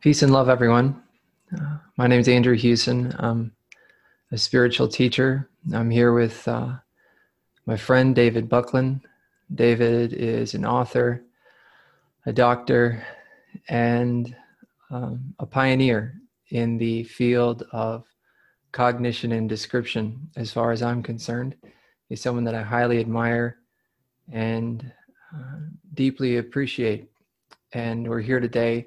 Peace and love, everyone. Uh, my name is Andrew Hewson. I'm a spiritual teacher. I'm here with uh, my friend David Buckland. David is an author, a doctor, and um, a pioneer in the field of cognition and description, as far as I'm concerned. He's someone that I highly admire and uh, deeply appreciate. And we're here today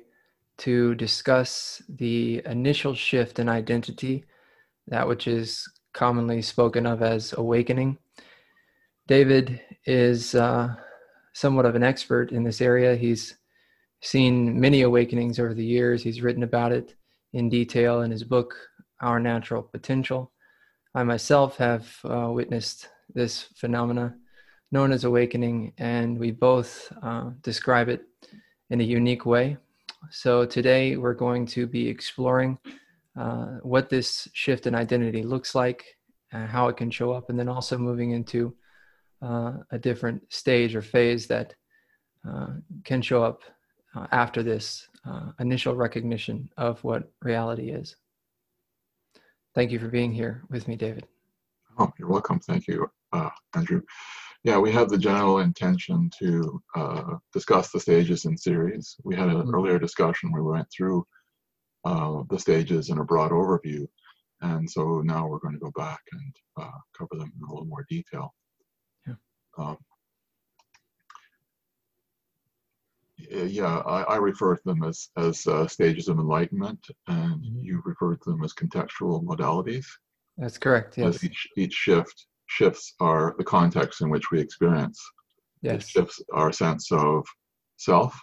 to discuss the initial shift in identity, that which is commonly spoken of as awakening. David is uh, somewhat of an expert in this area. He's seen many awakenings over the years. He's written about it in detail in his book, Our Natural Potential. I myself have uh, witnessed this phenomena known as awakening, and we both uh, describe it in a unique way. So today we're going to be exploring uh, what this shift in identity looks like, uh, how it can show up, and then also moving into uh, a different stage or phase that uh, can show up uh, after this uh, initial recognition of what reality is. Thank you for being here with me, David. Oh, you're welcome. Thank you, Andrew. Yeah, we had the general intention to uh, discuss the stages in series. We had an mm-hmm. earlier discussion where we went through uh, the stages in a broad overview. And so now we're going to go back and uh, cover them in a little more detail. Yeah, um, yeah I, I, refer to them as, as uh, stages of enlightenment, and mm-hmm. you refer to them as contextual modalities. That's correct, yes. Each, each shift shifts are the context in which we experience. Yes. It shifts our sense of self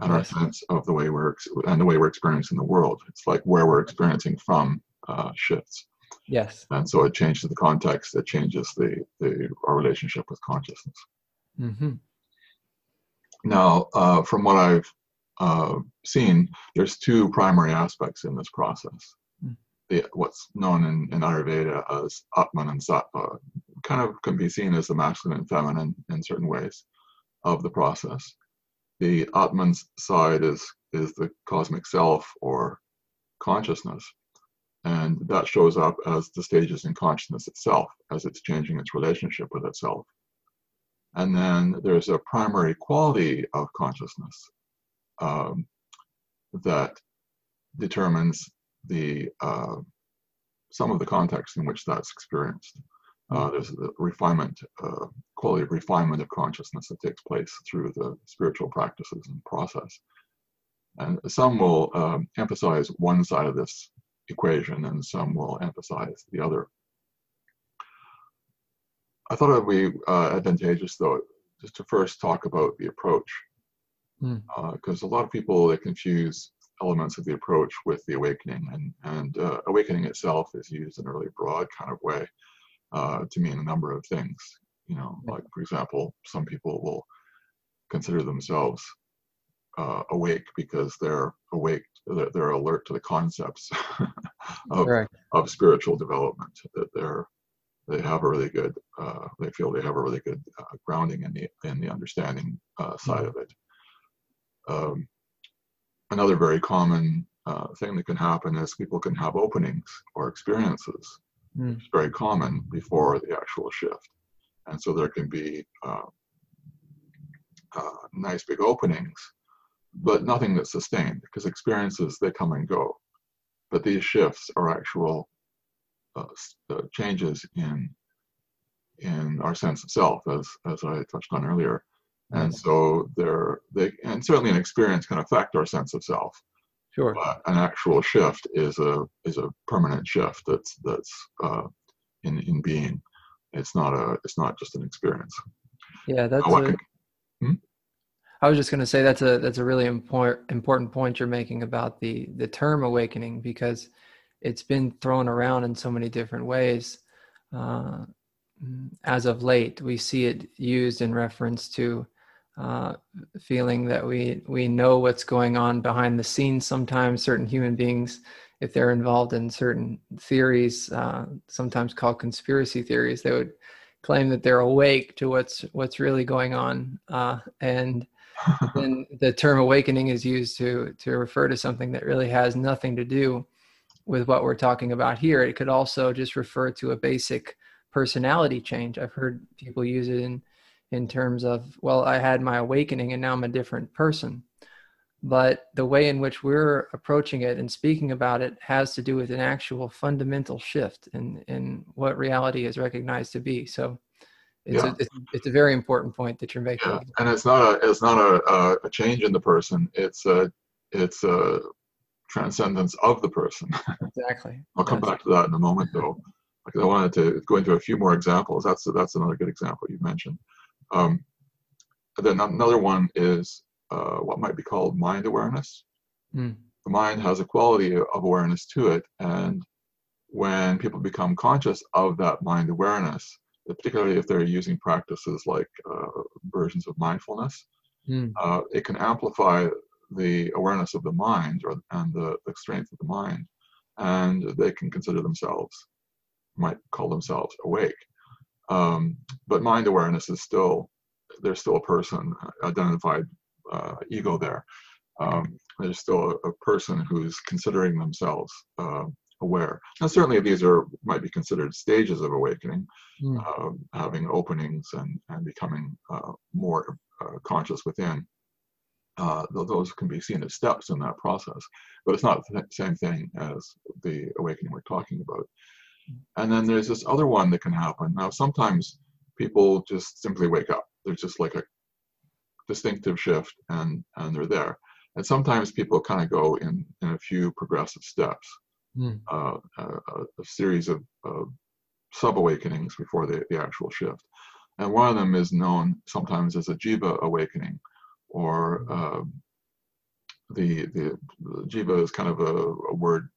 and yes. our sense of the way we're and the way we're experiencing the world. It's like where we're experiencing from uh, shifts. Yes. And so it changes the context. It changes the the our relationship with consciousness. Mm-hmm. Now, uh, from what I've uh, seen, there's two primary aspects in this process the, what's known in, in Ayurveda as Atman and Sattva kind of can be seen as the masculine and feminine in certain ways of the process. The Atman's side is is the cosmic self or consciousness, and that shows up as the stages in consciousness itself as it's changing its relationship with itself. And then there's a primary quality of consciousness um, that determines the uh, some of the context in which that's experienced. Uh, there's the refinement, uh, quality of refinement of consciousness that takes place through the spiritual practices and process. And some will um, emphasize one side of this equation, and some will emphasize the other. I thought it would be uh, advantageous, though, just to first talk about the approach, because mm. uh, a lot of people they confuse elements of the approach with the awakening. And, and uh, awakening itself is used in a really broad kind of way uh, to mean a number of things. You know, like for example, some people will consider themselves uh, awake because they're awake, they're, they're alert to the concepts of, right. of spiritual development. That they're they have a really good, uh, they feel they have a really good uh, grounding in the in the understanding uh, side mm-hmm. of it. Um, another very common uh, thing that can happen is people can have openings or experiences. Mm. It's very common before the actual shift. And so there can be uh, uh, nice big openings, but nothing that's sustained because experiences, they come and go. But these shifts are actual uh, uh, changes in in our sense of self, as, as I touched on earlier and so they're they and certainly an experience can affect our sense of self. Sure. But an actual shift is a is a permanent shift that's that's uh, in in being. It's not a it's not just an experience. Yeah that's a, can, hmm? I was just going to say that's a that's a really important important point you're making about the the term awakening because it's been thrown around in so many different ways. Uh, as of late we see it used in reference to uh, feeling that we we know what's going on behind the scenes. Sometimes certain human beings, if they're involved in certain theories, uh, sometimes called conspiracy theories, they would claim that they're awake to what's what's really going on. Uh, and then the term awakening is used to to refer to something that really has nothing to do with what we're talking about here. It could also just refer to a basic personality change. I've heard people use it in in terms of, well, I had my awakening and now I'm a different person. But the way in which we're approaching it and speaking about it has to do with an actual fundamental shift in, in what reality is recognized to be. So it's, yeah. a, it's, it's, a very important point that you're making. Yeah. And it's not a it's not a, a change in the person. It's a it's a transcendence of the person. Exactly. I'll come back to that in a moment, though, because I wanted to go into a few more examples. That's that's another good example you mentioned. Um, then another one is uh, what might be called mind awareness. Mm. The mind has a quality of awareness to it, and when people become conscious of that mind awareness, particularly if they're using practices like uh, versions of mindfulness, mm. uh, it can amplify the awareness of the mind or, and the, the strength of the mind, and they can consider themselves, might call themselves awake. Um, but mind awareness is still, there's still a person, identified uh, ego there. Um, there's still a, a, person who's considering themselves uh, aware. Now, certainly these are might be considered stages of awakening, mm. uh, having openings and, and becoming uh, more uh, conscious within. Uh, those can be seen as steps in that process, but it's not the same thing as the awakening we're talking about. And then there's this other one that can happen. Now, sometimes people just simply wake up. There's just like a distinctive shift and, and they're there. And sometimes people kind of go in, in a few progressive steps, mm. uh, a, a, series of, of sub awakenings before the, the actual shift. And one of them is known sometimes as a jiva awakening, or uh, the, the, the jiva is kind of a, a word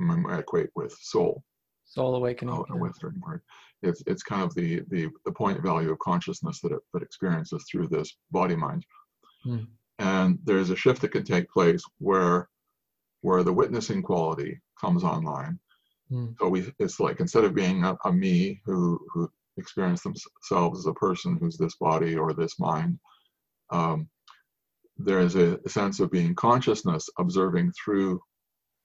I equate with soul. Soul awakening. Oh, a Western word. It's it's kind of the the the point value of consciousness that it that experiences through this body mind. Hmm. And there's a shift that can take place where where the witnessing quality comes online. Hmm. So we it's like instead of being a, a me who who experience themselves as a person who's this body or this mind, um, there is a sense of being consciousness observing through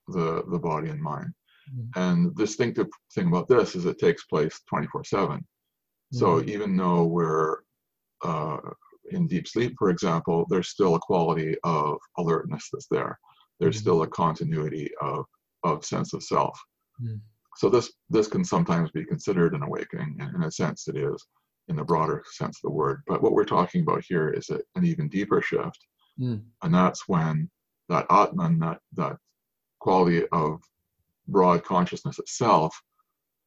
the the body and mind. Mm-hmm. And the distinctive thing about this is it takes place 24 7. Mm-hmm. So even though we're uh, in deep sleep, for example, there's still a quality of alertness that's there. There's mm-hmm. still a continuity of, of sense of self. Mm-hmm. So this this can sometimes be considered an awakening, and in a sense it is, in the broader sense of the word. But what we're talking about here is a, an even deeper shift, mm. and that's when that Atman, that that quality of broad consciousness itself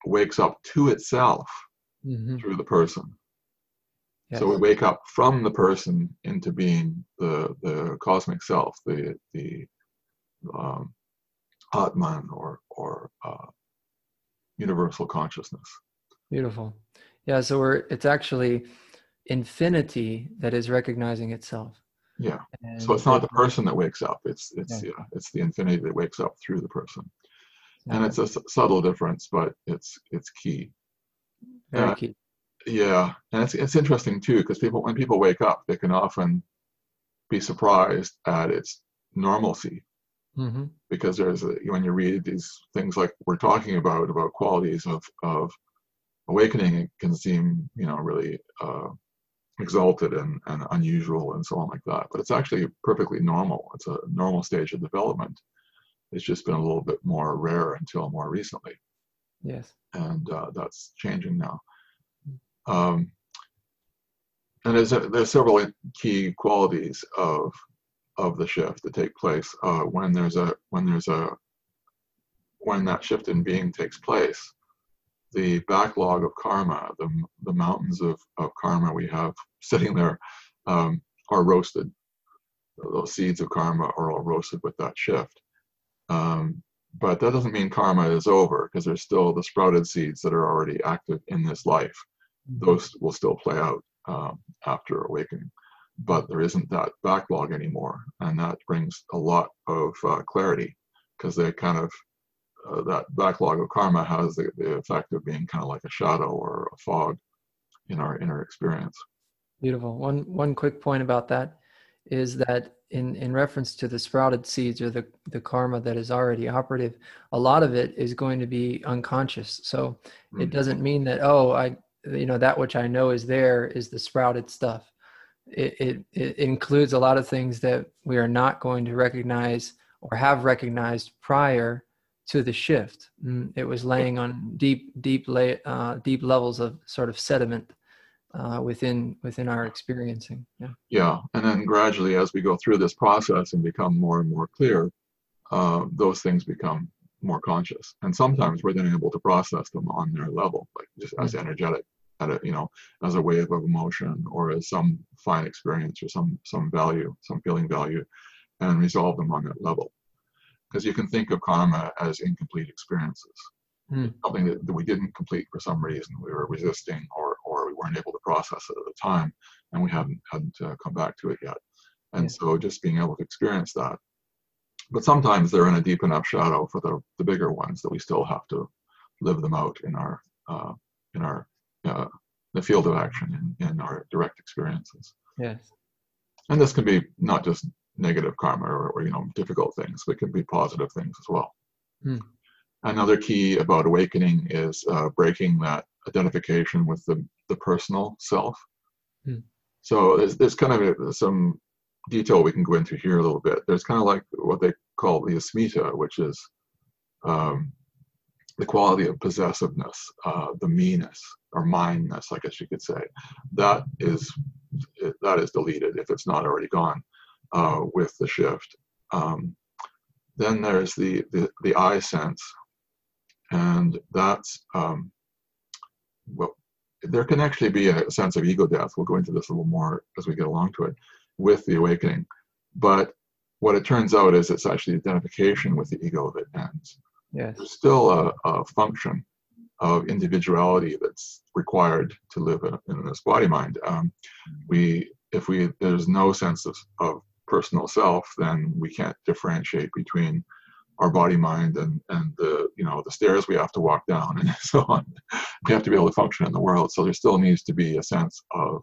wakes up to itself mm-hmm. through the person. Yes. So we wake up from the person into being the the cosmic self, the the um, Atman or or uh, universal consciousness. Beautiful. Yeah. So we're it's actually infinity that is recognizing itself. Yeah. And so it's not the person that wakes up. It's it's yeah. yeah. it's the infinity that wakes up through the person and it's a subtle difference, but it's it's key. Very uh, key. Yeah, and it's it's interesting too because people when people wake up, they can often be surprised at its normalcy. Mm-hmm. Because there's a, when you read these things like we're talking about about qualities of of awakening, it can seem you know really uh, exalted and, and unusual and so on like that. But it's actually perfectly normal. It's a normal stage of development. It's just been a little bit more rare until more recently. Yes. And uh, that's changing now. Um, and there's, a, there's several key qualities of of the shift that take place uh, when there's a when there's a when that shift in being takes place. The backlog of karma, the the mountains of, of karma we have sitting there, um, are roasted. Those seeds of karma are all roasted with that shift. Um, but that doesn't mean karma is over because there's still the sprouted seeds that are already active in this life. Mm-hmm. Those will still play out um, after awakening. But there isn't that backlog anymore. And that brings a lot of uh, clarity because they kind of, uh, that backlog of karma has the, the effect of being kind of like a shadow or a fog in our inner experience. Beautiful. One, one quick point about that is that in in reference to the sprouted seeds or the the karma that is already operative a lot of it is going to be unconscious. So mm-hmm. it doesn't mean that oh i you know that which i know is there is the sprouted stuff. It, it, it includes a lot of things that we are not going to recognize or have recognized prior to the shift. Mm, it was laying on deep deep lay, uh, deep levels of sort of sediment uh, within within our experiencing. Yeah. Yeah, and then gradually, as we go through this process and become more and more clear, uh, those things become more conscious, and sometimes we're then able to process them on their level, like just as energetic, at a, you know, as a wave of emotion or as some fine experience or some some value, some feeling value, and resolve them on that level. Because you can think of karma as incomplete experiences. Mm. Something that, that we didn't complete for some reason, we were resisting or weren't able to process it at the time, and we hadn't hadn't uh, come back to it yet. And yeah. so just being able to experience that. But sometimes they're in a deep enough shadow for the, the bigger ones that we still have to live them out in our uh, in our uh, the field of action in, in our direct experiences. Yes. And this can be not just negative karma or, or you know difficult things, but it can be positive things as well. Hmm. Another key about awakening is uh, breaking that identification with the, the personal self. Hmm. So there's, there's kind of a, some detail we can go into here a little bit. There's kind of like what they call the asmita, which is um, the quality of possessiveness, uh, the meanness or mindness, I guess you could say. That is that is deleted if it's not already gone uh, with the shift. Um, then there's the, the, the I sense, and that's um, well, there can actually be a sense of ego death. We'll go into this a little more as we get along to it with the awakening. But what it turns out is it's actually identification with the ego that ends. Yes. There's still a, a function of individuality that's required to live in, in this body mind. Um, we, if we, there's no sense of, of personal self, then we can't differentiate between our body mind and and the you know the stairs we have to walk down and so on. We have to be able to function in the world. So there still needs to be a sense of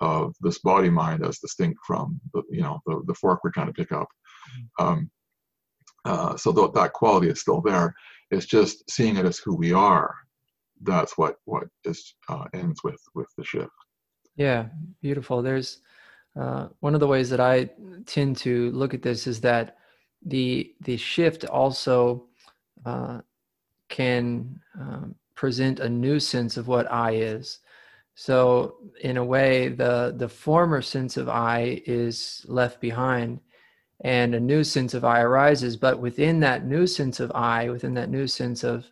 of this body mind as distinct from the you know the, the fork we're trying to pick up. Um, uh, so th- that quality is still there. It's just seeing it as who we are that's what what is uh, ends with with the shift. Yeah beautiful. There's uh, one of the ways that i tend to look at this is that the the shift also uh, can um, present a new sense of what I is. So in a way, the the former sense of I is left behind, and a new sense of I arises. But within that new sense of I, within that new sense of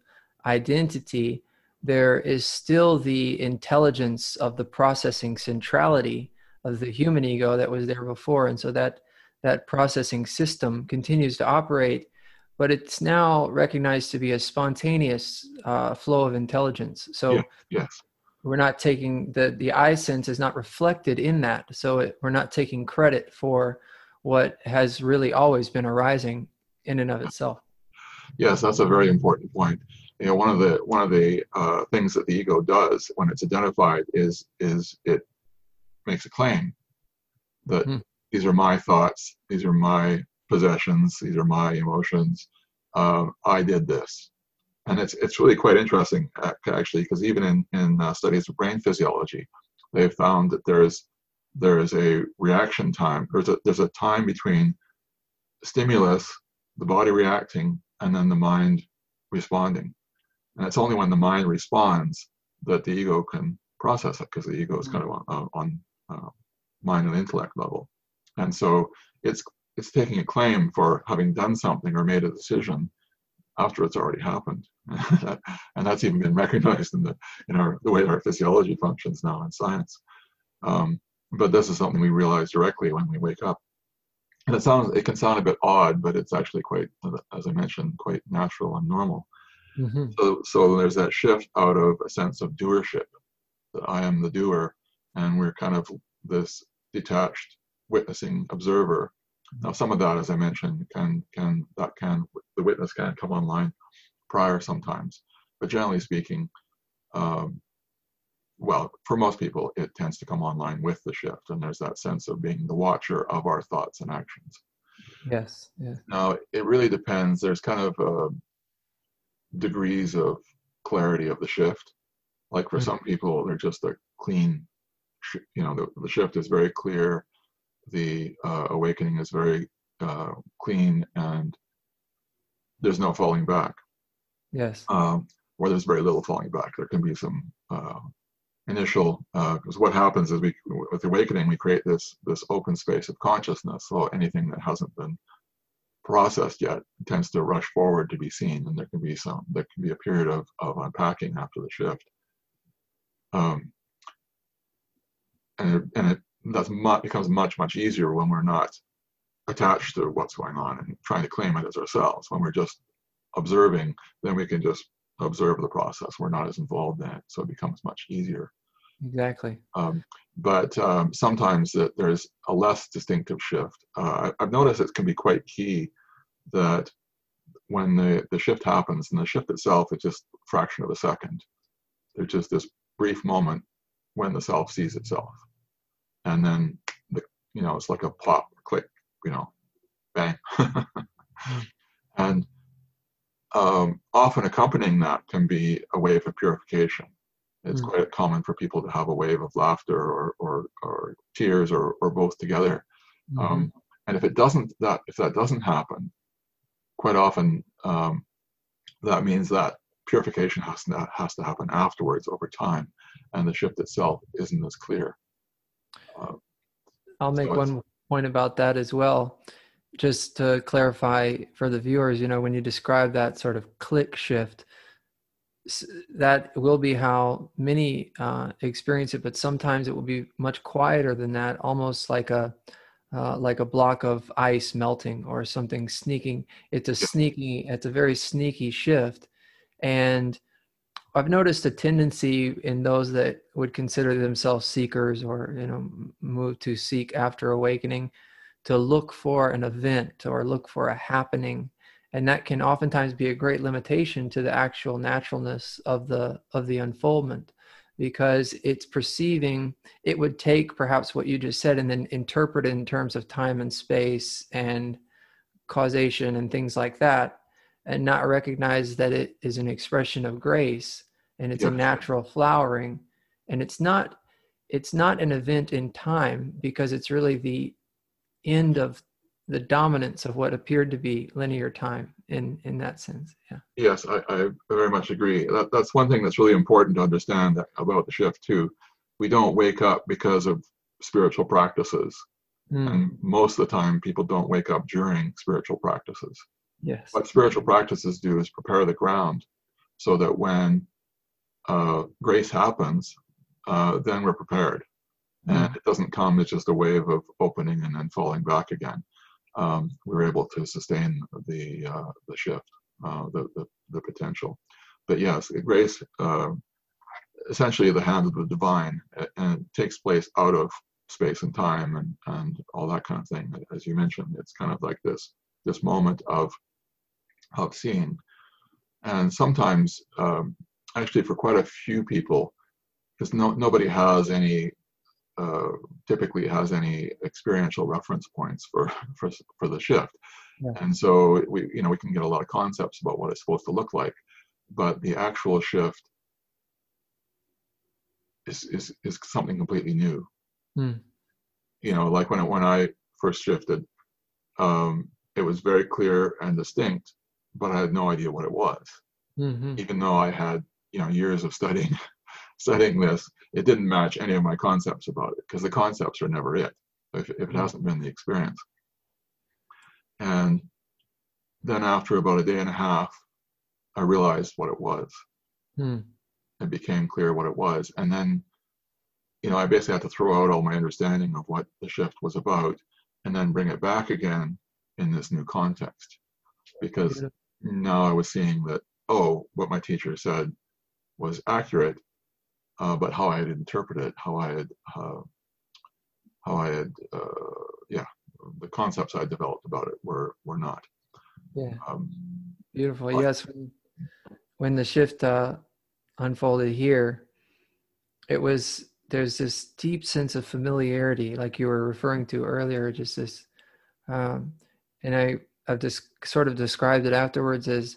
identity, there is still the intelligence of the processing centrality of the human ego that was there before, and so that that processing system continues to operate, but it's now recognized to be a spontaneous uh, flow of intelligence. So yeah, yes. we're not taking the the I sense is not reflected in that. So it, we're not taking credit for what has really always been arising in and of itself. Yes, that's a very important point. You know, one of the one of the uh, things that the ego does when it's identified is is it makes a claim that hmm these are my thoughts, these are my possessions, these are my emotions. Um, I did this, and it's it's really quite interesting actually because even in in uh, studies of brain physiology, they've found that there's there is a reaction time. There's a there's a time between stimulus, the body reacting, and then the mind responding. And it's only when the mind responds that the ego can process it because the ego is kind of on, on uh, mind and intellect level. And so it's it's taking a claim for having done something or made a decision after it's already happened. and that's even been recognized in the in our the way our physiology functions now in science. Um, but this is something we realize directly when we wake up. And it sounds it can sound a bit odd, but it's actually quite, as I mentioned, quite natural and normal. Mm-hmm. So so there's that shift out of a sense of doership, that I am the doer, and we're kind of this detached witnessing observer. Now, some of that, as I mentioned, can can that can the witness can come online prior sometimes, but generally speaking, um, well, for most people, it tends to come online with the shift, and there's that sense of being the watcher of our thoughts and actions. Yes. yes. Now, it really depends. There's kind of uh, degrees of clarity of the shift. Like for mm-hmm. some people, they're just a clean, you know, the, the shift is very clear. The uh, awakening is very uh, clean, and there's no falling back. Yes. Um, or there's very little falling back. There can be some uh, initial because uh, what happens is we with awakening we create this this open space of consciousness so anything that hasn't been processed yet tends to rush forward to be seen and there can be some there can be a period of, of unpacking after the shift um, and it, and it that's much, becomes much much easier when we're not attached to what's going on and trying to claim it as ourselves when we're just observing then we can just observe the process we're not as involved in it so it becomes much easier Exactly. Um, but um, sometimes that there's a less distinctive shift. Uh, I've noticed it can be quite key that when the, the shift happens, and the shift itself is just a fraction of a second, there's just this brief moment when the self sees itself. And then, the, you know, it's like a pop, click, you know, bang. and um, often accompanying that can be a wave of purification it's mm. quite common for people to have a wave of laughter or, or, or tears or, or both together. Mm-hmm. Um, and if it doesn't, that if that doesn't happen, quite often um, that means that purification has to, has to happen afterwards over time, and the shift itself isn't as clear. Uh, I'll make so one point about that as well. Just to clarify for the viewers, you know, when you describe that sort of click shift, that will be how many uh, experience it, but sometimes it will be much quieter than that, almost like a uh, like a block of ice melting or something sneaking. It's a sneaky, it's a very sneaky shift, and I've noticed a tendency in those that would consider themselves seekers or you know move to seek after awakening to look for an event or look for a happening. And that can oftentimes be a great limitation to the actual naturalness of the of the unfoldment because it's perceiving it would take perhaps what you just said and then interpret it in terms of time and space and causation and things like that and not recognize that it is an expression of grace and it's yeah. a natural flowering and it's not it's not an event in time because it's really the end of the dominance of what appeared to be linear time in in that sense yeah. Yes i, I very much agree. That, that's one thing that's really important to understand about the shift too. We don't wake up because of spiritual practices. Mm. and most of the time people don't wake up during spiritual practices. Yes. What spiritual practices do is prepare the ground so that when uh, grace happens uh, then we're prepared mm. and it doesn't come it's just a wave of opening and then falling back again um, we were able to sustain the uh, the shift, uh, the, the, the potential. But yes, grace, uh, essentially the hand of the divine, and it takes place out of space and time and and all that kind of thing. As you mentioned, it's kind of like this this moment of of seeing, and sometimes um, actually for quite a few people, because no, nobody has any uh, typically has any experiential reference points for for, for the shift. Yeah. And so we you know we can get a lot of concepts about what it's supposed to look like, but the actual shift is is, is something completely new. Mm. You know, like when when I first shifted, um, it was very clear and distinct, but I had no idea what it was. Mm-hmm. Even though I had you know years of studying studying this, it didn't match any of my concepts about it because the concepts are never it if, if it mm. hasn't been the experience. And then after about a day and a half, I realized what it was. Hmm. It became clear what it was. And then, you know, I basically had to throw out all my understanding of what the shift was about and then bring it back again in this new context. Because now I was seeing that, oh, what my teacher said was accurate uh, but how I had interpreted, it, how I had, uh, how I had, uh, yeah, the concepts I developed about it were were not. Yeah. Um, Beautiful. But, yes. When, when the shift uh, unfolded here, it was there's this deep sense of familiarity, like you were referring to earlier. Just this, um, and I I've just sort of described it afterwards as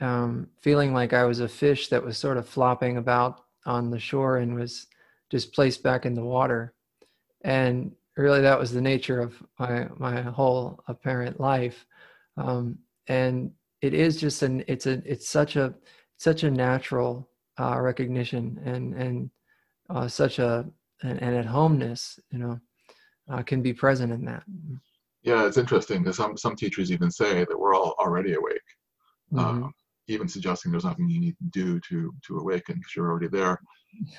um, feeling like I was a fish that was sort of flopping about on the shore and was just placed back in the water. And really, that was the nature of my my whole apparent life. Um, and it is just an it's a it's such a such a natural uh, recognition and and uh, such a an, an at homeness, you know, uh, can be present in that. Yeah, it's interesting because some some teachers even say that we're all already awake, mm-hmm. Um, even suggesting there's nothing you need to do to to awaken because you're already there.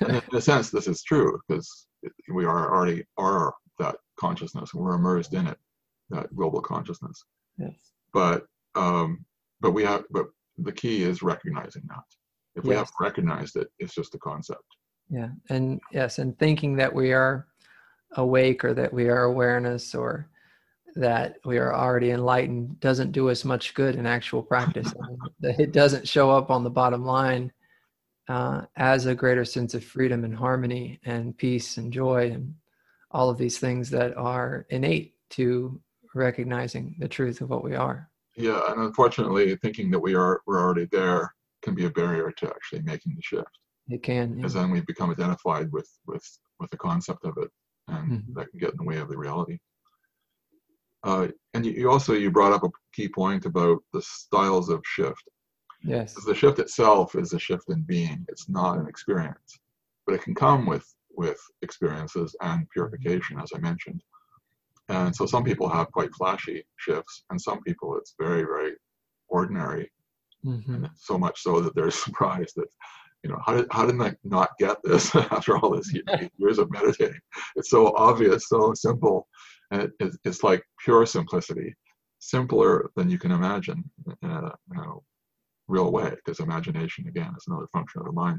and in a sense, this is true because we are already are that consciousness and we're immersed in it, that global consciousness. Yes. But um, but we have but the key is recognizing that. If we yes. haven't recognized it, it's just a concept. Yeah, and yes, and thinking that we are awake or that we are awareness or that we are already enlightened doesn't do us much good in actual practice. it doesn't show up on the bottom line uh, as a greater sense of freedom and harmony and peace and joy and all of these things that are innate to recognizing the truth of what we are. Yeah, and unfortunately, thinking that we are we're already there can be a barrier to actually making the shift. It can, because yeah. then we become identified with with with the concept of it, and mm-hmm. that can get in the way of the reality. Uh, and you, you, also you brought up a key point about the styles of shift. Yes. The shift itself is a shift in being. It's not an experience, but it can come with with experiences and purification, as I mentioned. And so some people have quite flashy shifts, and some people it's very very ordinary, mm-hmm. so much so that they're surprised that you know how did how did I not get this after all this years of meditating? It's so obvious, so simple, and it, it's like pure simplicity, simpler than you can imagine in a you know, real way, because imagination, again, is another function of the mind.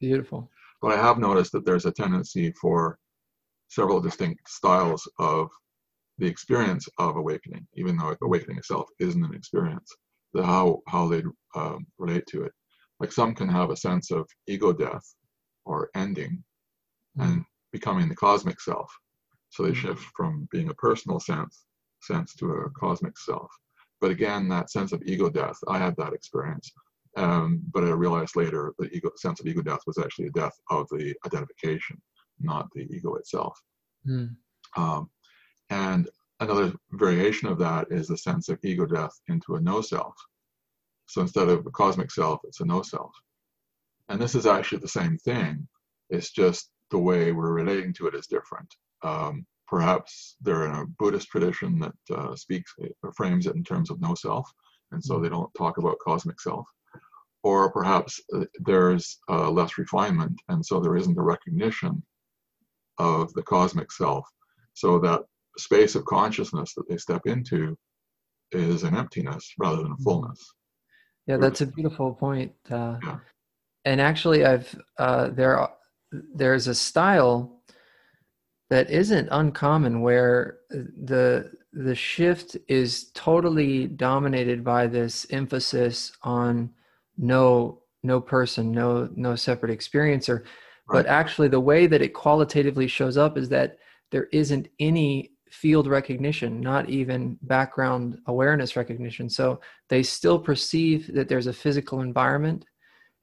Beautiful. But I have noticed that there's a tendency for several distinct styles of the experience of awakening, even though awakening itself isn't an experience, the how how they um, relate to it. Like some can have a sense of ego death or ending, mm. and becoming the cosmic self, so they shift from being a personal sense sense to a cosmic self. But again, that sense of ego death, I had that experience. Um, but I realized later the ego sense of ego death was actually a death of the identification, not the ego itself. Mm. Um, and another variation of that is the sense of ego death into a no self. So instead of a cosmic self, it's a no self. And this is actually the same thing. It's just the way we're relating to it is different. Um, perhaps they're in a Buddhist tradition that uh, speaks or frames it in terms of no self, and so they don't talk about cosmic self. Or perhaps uh, there's uh, less refinement, and so there isn't a recognition of the cosmic self. So that space of consciousness that they step into is an emptiness rather than a mm-hmm. fullness. Yeah, that's a beautiful point. Uh, yeah. And actually, I've uh, there there's a style that isn't uncommon where uh, the the shift is totally dominated by this emphasis on no no person no no separate experiencer right. but actually the way that it qualitatively shows up is that there isn't any field recognition not even background awareness recognition so they still perceive that there's a physical environment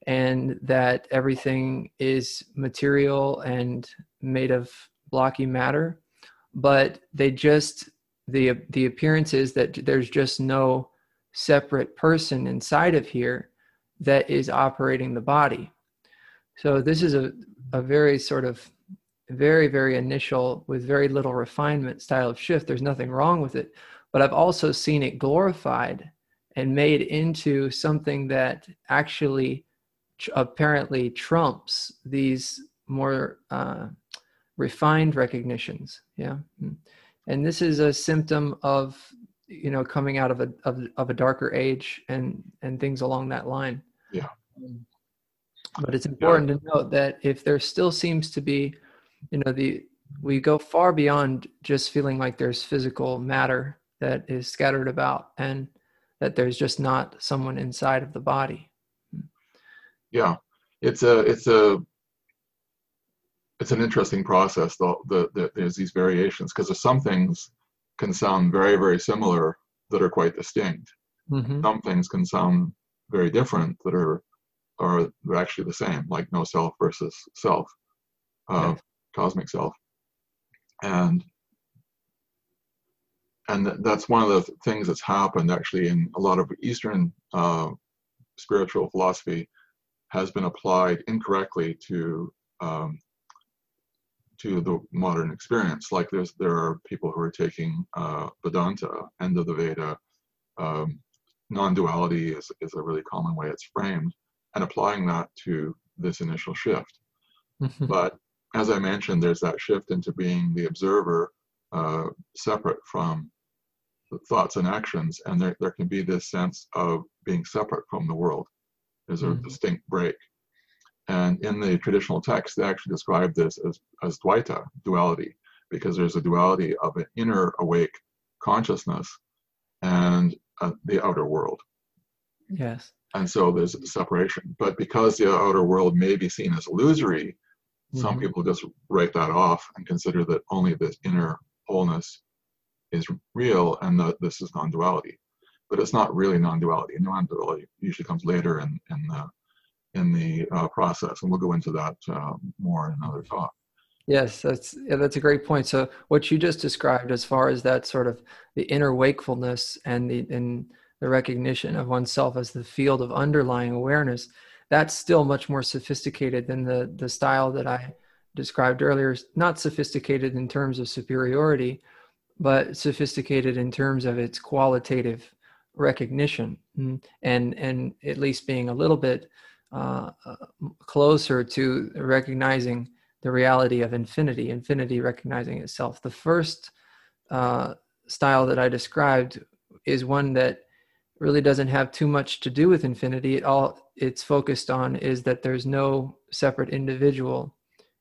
and that everything is material and made of blocky matter, but they just the the appearance is that there's just no separate person inside of here that is operating the body. So this is a, a very sort of very, very initial with very little refinement style of shift. There's nothing wrong with it. But I've also seen it glorified and made into something that actually apparently trumps these more uh, refined recognitions yeah hmm. and this is a symptom of you know coming out of a of, of a darker age and and things along that line yeah but it's important yeah. to note that if there still seems to be you know the we go far beyond just feeling like there's physical matter that is scattered about and that there's just not someone inside of the body yeah it's a it's a it's an interesting process. Though the, the, there's these variations because some things can sound very very similar that are quite distinct. Mm-hmm. Some things can sound very different that are are actually the same, like no self versus self, uh, cosmic self, and and that's one of the things that's happened actually in a lot of Eastern uh, spiritual philosophy has been applied incorrectly to um, to the modern experience. Like there's there are people who are taking uh, Vedanta, end of the Veda, um, non-duality is, is a really common way it's framed, and applying that to this initial shift. Mm-hmm. But as I mentioned, there's that shift into being the observer, uh, separate from the thoughts and actions, and there, there can be this sense of being separate from the world. There's a mm-hmm. distinct break. And in the traditional text, they actually describe this as, as Dvaita, duality, because there's a duality of an inner awake consciousness and uh, the outer world. Yes. And so there's a separation. But because the outer world may be seen as illusory, mm-hmm. some people just write that off and consider that only this inner wholeness is real and that this is non-duality. But it's not really non-duality. Non-duality usually comes later in, in the in the uh, process, and we'll go into that uh, more in another talk. Yes, that's yeah, that's a great point. So what you just described, as far as that sort of the inner wakefulness and the and the recognition of oneself as the field of underlying awareness, that's still much more sophisticated than the the style that I described earlier. Not sophisticated in terms of superiority, but sophisticated in terms of its qualitative recognition, mm, and and at least being a little bit uh, closer to recognizing the reality of infinity, infinity recognizing itself. The first uh, style that I described is one that really doesn't have too much to do with infinity. It all it's focused on is that there's no separate individual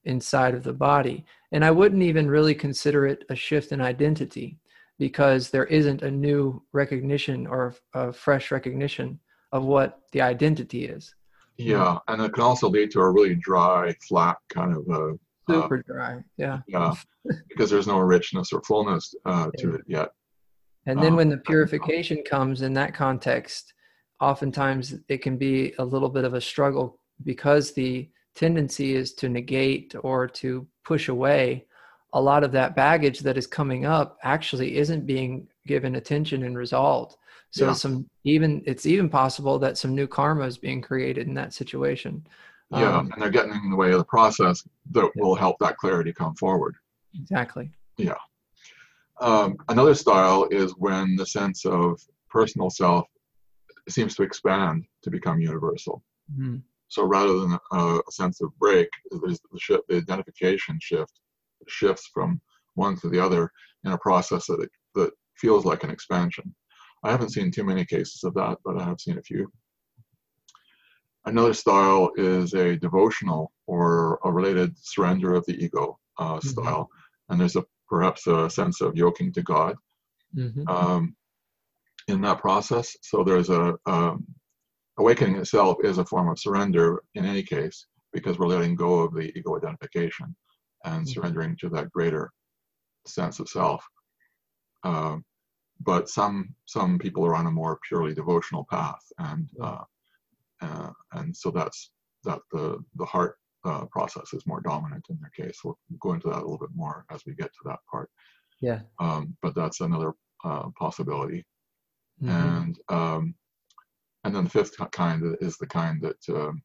inside of the body. And I wouldn't even really consider it a shift in identity because there isn't a new recognition or a fresh recognition of what the identity is. Yeah, and it can also lead to a really dry, flat kind of a uh, super uh, dry. Yeah. Yeah, because there's no richness or fullness uh, to it yet. And then um, when the purification comes in that context, oftentimes it can be a little bit of a struggle because the tendency is to negate or to push away a lot of that baggage that is coming up actually isn't being given attention and resolved so yeah. some even it's even possible that some new karma is being created in that situation. Yeah, um, and they're getting in the way of the process that will help that clarity come forward. Exactly. Yeah. Um, another style is when the sense of personal self seems to expand to become universal. Mm-hmm. So rather than a, a, sense of break, the, shift, the identification shift shifts from one to the other in a process that it, that feels like an expansion. I haven't seen too many cases of that, but I have seen a few. Another style is a devotional or a related surrender of the ego uh, mm-hmm. style, and there's a perhaps a sense of yoking to God mm-hmm. um, in that process. So there's a um, awakening itself is a form of surrender in any case because we're letting go of the ego identification and mm-hmm. surrendering to that greater sense of self. Um, but some some people are on a more purely devotional path, and uh, uh, and so that's that the the heart uh, process is more dominant in their case. We'll go into that a little bit more as we get to that part. Yeah. Um, but that's another uh, possibility, mm-hmm. and um, and then the fifth kind is the kind that um,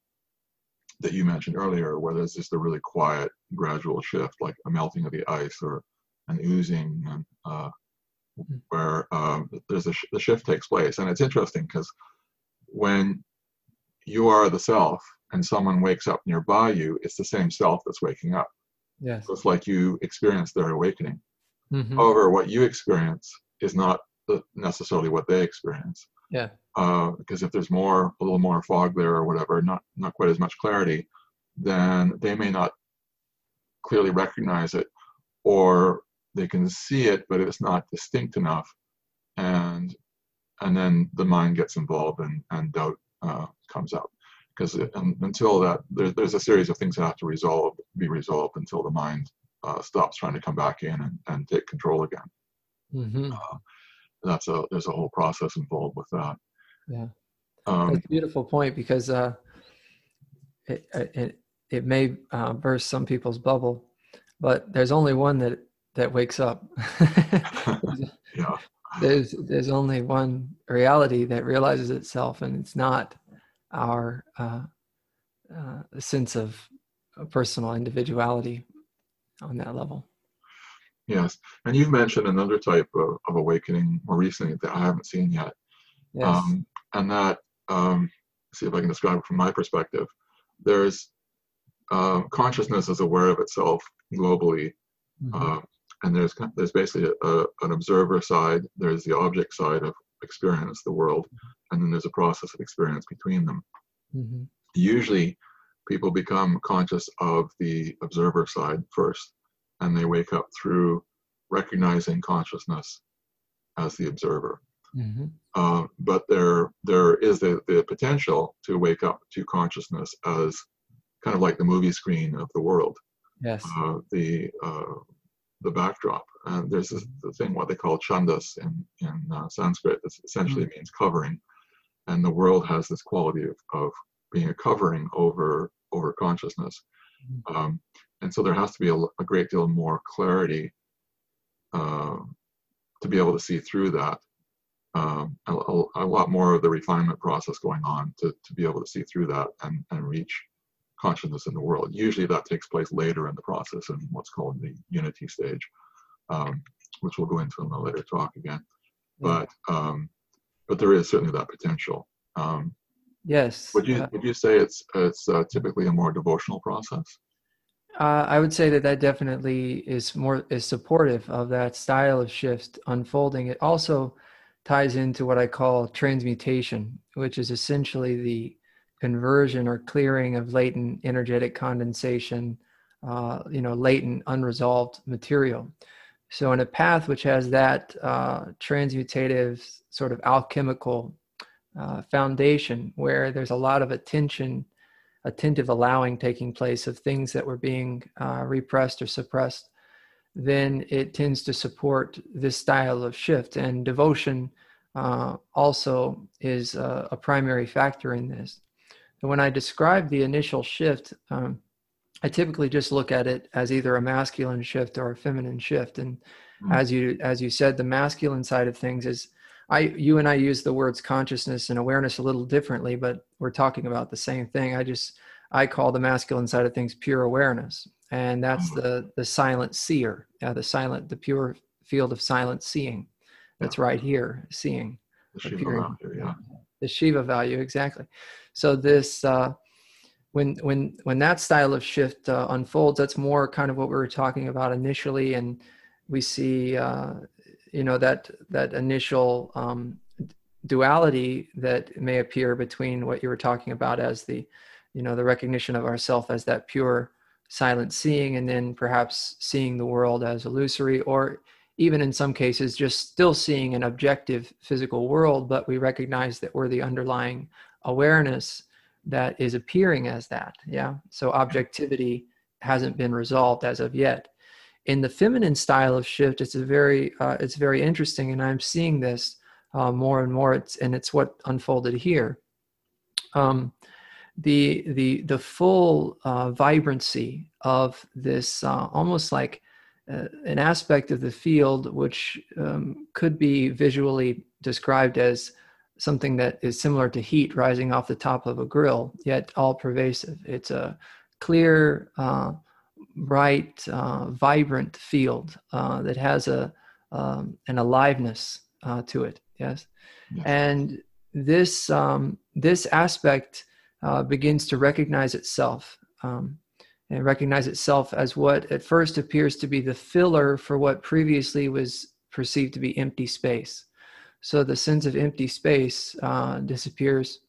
that you mentioned earlier, where there's just a really quiet, gradual shift, like a melting of the ice or an oozing and uh, where um, there's a sh- the shift takes place, and it's interesting because when you are the self and someone wakes up nearby you, it's the same self that's waking up. Yes. So it's like you experience their awakening. Mm-hmm. However, what you experience is not necessarily what they experience. Yeah. Uh, because if there's more, a little more fog there or whatever, not not quite as much clarity, then they may not clearly recognize it, or they can see it, but it's not distinct enough, and and then the mind gets involved and, and doubt uh, comes up because until that there, there's a series of things that have to resolve be resolved until the mind uh, stops trying to come back in and, and take control again. Mm-hmm. Uh, that's a there's a whole process involved with that. Yeah, um, that's a beautiful point because uh, it, it it may uh, burst some people's bubble, but there's only one that that wakes up. yeah. There's there's only one reality that realizes itself, and it's not our uh, uh, sense of personal individuality on that level. Yes, and you've mentioned another type of, of awakening more recently that I haven't seen yet. Yes. Um, and that, um, see if I can describe it from my perspective. There's uh, consciousness is aware of itself globally, mm-hmm. And there's there's basically a, a, an observer side. There's the object side of experience, the world, mm-hmm. and then there's a process of experience between them. Mm-hmm. Usually, people become conscious of the observer side first, and they wake up through recognizing consciousness as the observer. Mm-hmm. Uh, but there, there is the, the potential to wake up to consciousness as kind of like the movie screen of the world. Yes. Uh, the uh, the backdrop. And there's this the thing what they call chandas in in uh, Sanskrit. That essentially mm-hmm. means covering, and the world has this quality of, of being a covering over over consciousness. Mm-hmm. Um, and so there has to be a, a great deal more clarity uh, to be able to see through that. Um, a, a, lot more of the refinement process going on to, to be able to see through that and, and reach consciousness in the world. Usually that takes place later in the process in what's called the unity stage, um, which we'll go into in a later talk again. But um, but there is certainly that potential. Um, Yes. Would you uh, would you say it's it's uh, typically a more devotional process? Uh, I would say that that definitely is more is supportive of that style of shift unfolding. It also ties into what I call transmutation, which is essentially the conversion or clearing of latent energetic condensation, uh, you know, latent unresolved material. So, in a path which has that uh, transmutative sort of alchemical uh, foundation where there's a lot of attention, attentive allowing taking place of things that were being uh, repressed or suppressed, then it tends to support this style of shift. And devotion uh, also is a, a, primary factor in this. And when I describe the initial shift, um, I typically just look at it as either a masculine shift or a feminine shift. And mm-hmm. as you as you said, the masculine side of things is I you and I use the words consciousness and awareness a little differently, but we're talking about the same thing. I just I call the masculine side of things pure awareness, and that's mm-hmm. the the silent seer, yeah, the silent, the pure field of silent seeing. That's yeah. right here, seeing. Yeah. The Shiva value, exactly. So this. Uh, when when when that style of shift uh, unfolds, that's more kind of what we were talking about initially, and we see uh, you know that that initial um, duality that may appear between what you were talking about as the you know the recognition of ourself as that pure silent seeing and then perhaps seeing the world as illusory or even in some cases just still seeing an objective physical world but we recognize that we're the underlying awareness that is appearing as that yeah? So objectivity hasn't been resolved as of yet. In the feminine style of shift it's a very uh, it's very interesting and i'm seeing this uh, more and more. It's and it's what unfolded here. Um, the the the full uh, vibrancy of this uh, almost like uh, an aspect of the field which um, could be visually described as something that is similar to heat rising off the top of a grill yet all pervasive it's a clear uh, bright, uh, vibrant field uh, that has a um, an aliveness uh, to it. Yes, yes. and this um, this aspect uh, begins to recognize itself um, and recognize itself as what at first appears to be the filler for what previously was perceived to be empty space. So the sense of empty space uh, disappears,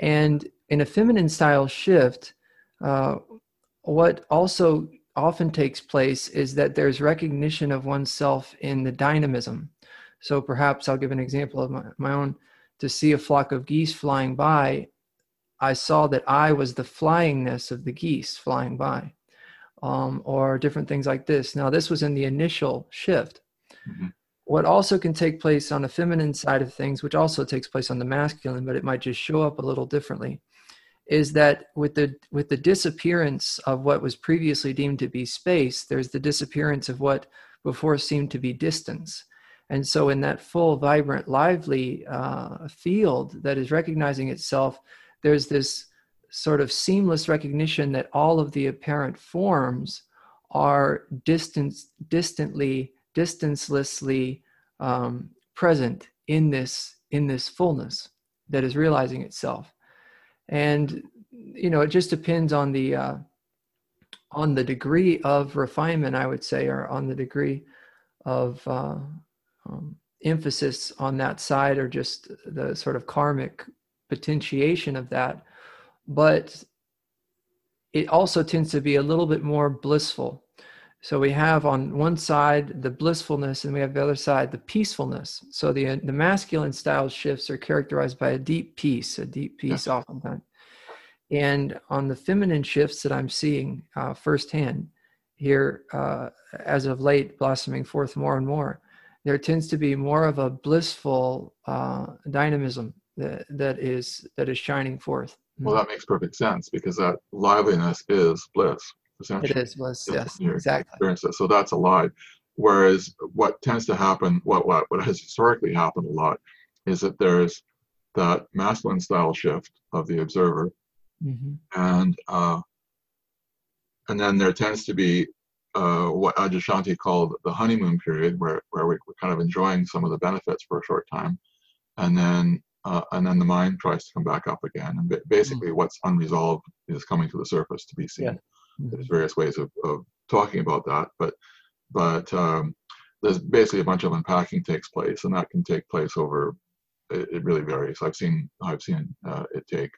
and in a feminine style shift. Uh, what also often takes place is that there's recognition of oneself in the dynamism. So perhaps I'll give an example of my, my own. To see a flock of geese flying by, I saw that I was the flyingness of the geese flying by. um, or different things like this. Now, this was in the initial shift. Mm-hmm. What also can take place on the feminine side of things, which also takes place on the masculine, but it might just show up a little differently, is that with the with the disappearance of what was previously deemed to be space, there's the disappearance of what before seemed to be distance. And so, in that full, vibrant, lively uh, field that is recognizing itself, there's this sort of seamless recognition that all of the apparent forms are distance, distantly, distancelessly um, present in this in this fullness that is realizing itself. And you know, it just depends on the uh, on the degree of refinement, I would say, or on the degree of uh, um, emphasis on that side, or just the sort of karmic potentiation of that but it also tends to be a little bit more blissful. So we have on one side the blissfulness, and we have the other side the peacefulness. So the the masculine style shifts are characterized by a deep peace, a deep peace, oftentimes. And on the feminine shifts that I'm seeing uh, firsthand here, uh, as of late, blossoming forth more and more, there tends to be more of a blissful uh, dynamism that, that is that is shining forth. Well, that makes perfect sense because that liveliness is bliss. Essentially. It is bliss. Yes, exactly. So that's alive. Whereas what tends to happen, what what what has historically happened a lot, is that there's that masculine style shift of the observer, mm-hmm. and uh, and then there tends to be uh, what Adyashanti called the honeymoon period, where where we, we're kind of enjoying some of the benefits for a short time, and then uh, and then the mind tries to come back up again. And basically, mm-hmm. what's unresolved is coming to the surface to be seen. Yeah. Mm-hmm. There's various ways of, of talking about that, but but um, there's basically a bunch of unpacking takes place, and that can take place over. It, it really varies. I've seen I've seen uh, it take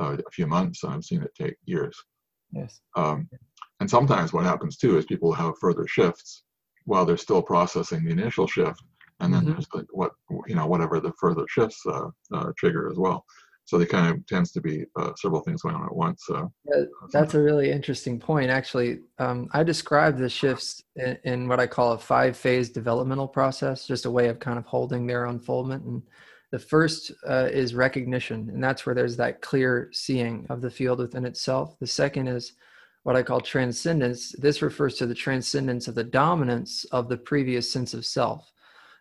uh, a few months, and I've seen it take years. Yes. Um, and sometimes what happens too is people have further shifts while they're still processing the initial shift and then mm-hmm. there's like what you know whatever the further shifts uh, uh, trigger as well. So they kind of tends to be uh, several things going on at once. So yeah, that's a really interesting point. Actually, um, I describe the shifts in, in, what I call a five-phase developmental process, just a way of kind of holding their unfoldment. And the first uh, is recognition, and that's where there's that clear seeing of the field within itself. The second is what I call transcendence. This refers to the transcendence of the dominance of the previous sense of self.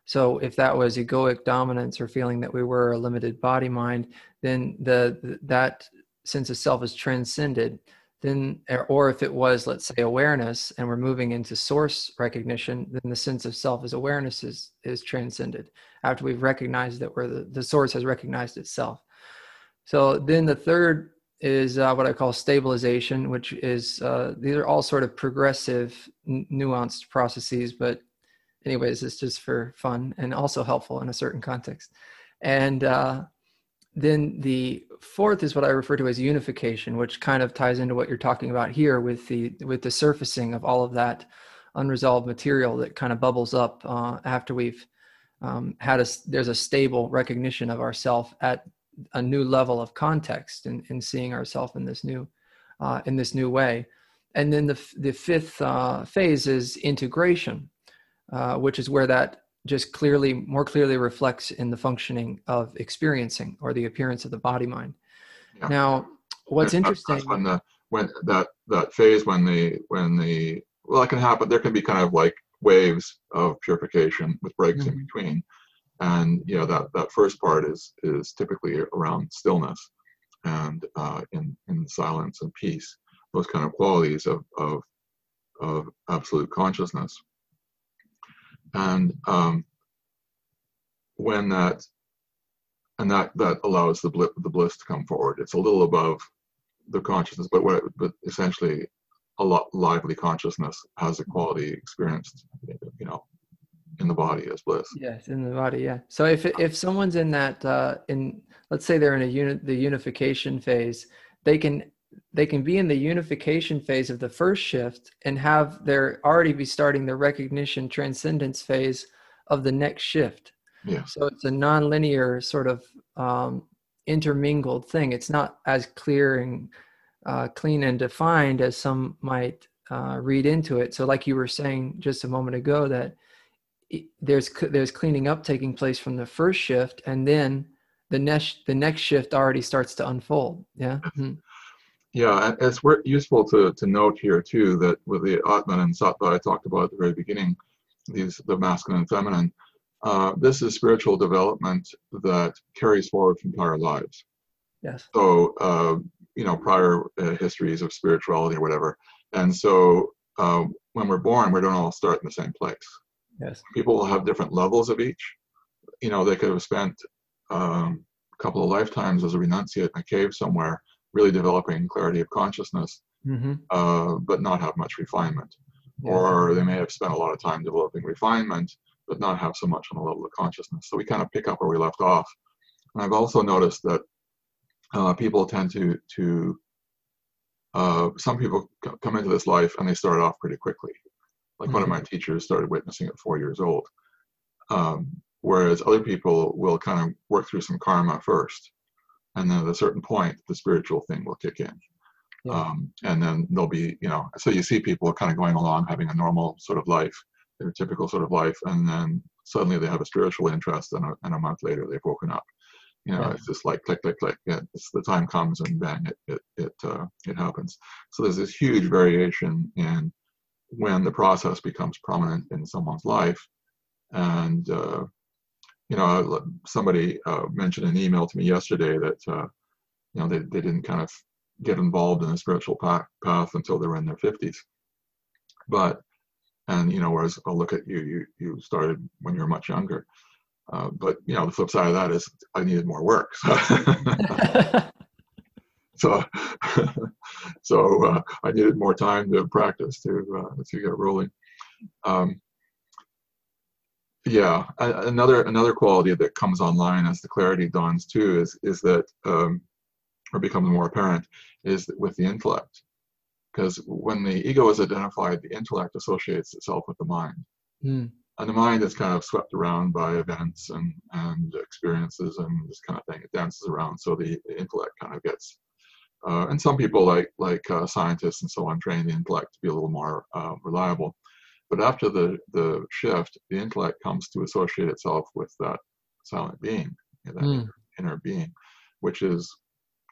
So if that was egoic dominance or feeling that we were a limited body mind, then the that sense of self is transcended. Then, or if it was, let's say, awareness, and we're moving into source recognition, then the sense of self as awareness is is transcended after we've recognized that we're the, the source has recognized itself. So then the third is uh, what I call stabilization, which is uh, these are all sort of progressive, n- nuanced processes, but anyways it's just for fun and also helpful in a certain context. And uh, then the fourth is what i refer to as unification which kind of ties into what you're talking about here with the with the surfacing of all of that unresolved material that kind of bubbles up uh, after we've um, had a there's a stable recognition of ourself at a new level of context and, and seeing ourselves in this new uh, in this new way. And then the, the fifth uh, phase is integration uh, which is where that just clearly, more clearly reflects in the functioning of experiencing or the appearance of the body mind. Yeah. Now, what's interesting when the when that that phase when the when the well, that can happen. There can be kind of like waves of purification with breaks mm-hmm. in between, and you know that that first part is is typically around stillness and uh, in in silence and peace. Those kind of qualities of of of absolute consciousness and um, when that and that that allows the blip the bliss to come forward. It's a little above the consciousness but what but essentially a lot lively consciousness has a quality experienced you know in the body as bliss. Yes in the body yeah. So if if someone's in that uh in let's say they're in a unit the unification phase they can they can be in the unification phase of the first shift and have their already be starting the recognition transcendence phase of the next shift. Yeah. So it's a nonlinear sort of um, intermingled thing. It's not as clear and uh, clean and defined as some might uh, read into it. So, like you were saying just a moment ago, that there's there's cleaning up taking place from the first shift, and then the next the next shift already starts to unfold. Yeah. Mm-hmm. Yeah, it's useful to, to note here too that with the Atman and Sattva I talked about at the very beginning, these the masculine and feminine, uh, this is spiritual development that carries forward from prior lives. Yes. So uh, you know prior uh, histories of spirituality or whatever, and so uh, when we're born, we don't all start in the same place. Yes. People will have different levels of each. You know, they could have spent um, a couple of lifetimes as a renunciate in a cave somewhere, really developing clarity of consciousness, mm-hmm. uh, but not have much refinement. Yeah. Or they may have spent a lot of time developing refinement, but not have so much on the level of consciousness. So we kind of pick up where we left off. And I've also noticed that uh, people tend to to uh, some people c- come into this life and they start off pretty quickly. Like mm-hmm. one of mm-hmm. my teachers started witnessing at four years old. Um, whereas other people will kind of work through some karma first and then at a certain point the spiritual thing will kick in yeah. um, and then they'll be you know so you see people kind of going along having a normal sort of life their typical sort of life and then suddenly they have a spiritual interest and a, and a month later they've woken up you know yeah. it's just like click click click yeah, it's the time comes and bang it it it, uh, it happens so there's this huge variation in when the process becomes prominent in someone's life and uh, you know, somebody uh, mentioned an email to me yesterday that, uh, you know, they, they didn't kind of get involved in a spiritual path, until they were in their 50s. But, and, you know, whereas I'll look at you, you, you started when you were much younger. Uh, but, you know, the flip side of that is I needed more work. So, so, so uh, I needed more time to practice to, uh, to get rolling. Um, yeah another another quality that comes online as the clarity dawns too is is that um, or becomes more apparent is with the intellect. Because when the ego is identified the intellect associates itself with the mind. Mm. and the mind is kind of swept around by events and and experiences and this kind of thing. It dances around so the, the intellect kind of gets uh, and some people like like uh, scientists and so on train the intellect to be a little more uh, reliable but after the, the shift, the intellect comes to associate itself with that silent being, that mm. inner being, which is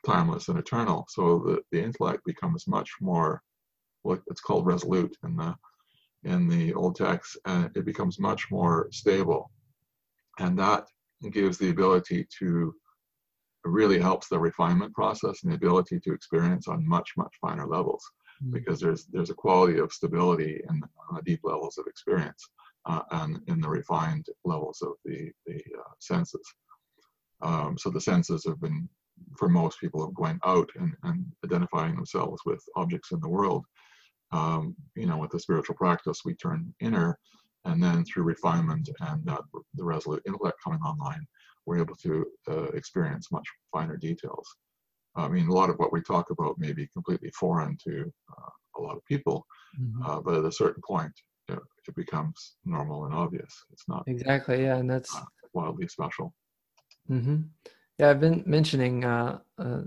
timeless and eternal. So the, the intellect becomes much more what it's called resolute in the in the old text, and it becomes much more stable. And that gives the ability to really helps the refinement process and the ability to experience on much, much finer levels. Mm. because there's there's a quality of stability in uh, deep levels of experience uh, and in the refined levels of the the uh, senses. Um, so the senses have been, for most people, of going out and, and identifying themselves with objects in the world. Um, you know, with the spiritual practice, we turn inner, and then through refinement and the resolute intellect coming online, we're able to uh, experience much finer details. I mean, a lot of what we talk about may be completely foreign to uh, a lot of people, mm-hmm. uh, but at a certain point, you know, it becomes normal and obvious. It's not exactly, yeah, and that's wildly special. Mm-hmm. Yeah, I've been mentioning uh, uh,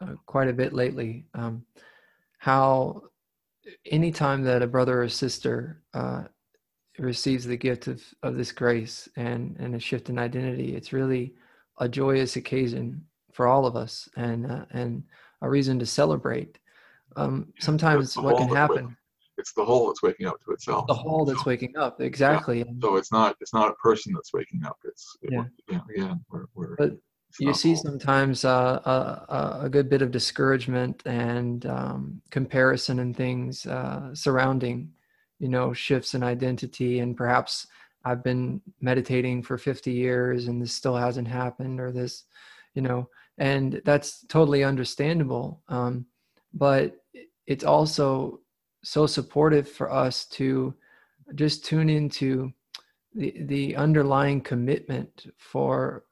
uh, quite a bit lately um, how anytime that a brother or sister uh, receives the gift of, of this grace and, and a shift in identity, it's really a joyous occasion for all of us and uh, and a reason to celebrate. Um, sometimes what can happen. It's the whole that's waking up to itself. The whole that's so, waking up, exactly. Yeah. So it's not it's not a person that's waking up. It's yeah, yeah. yeah we're, we're, but you see whole. sometimes uh, a, uh, uh, a, good bit of discouragement and um, comparison and things uh, surrounding, you know, shifts in identity and perhaps I've been meditating for 50 years and this still hasn't happened or this, you know, and that's totally understandable um, but it's also so supportive for us to just tune into the the underlying commitment for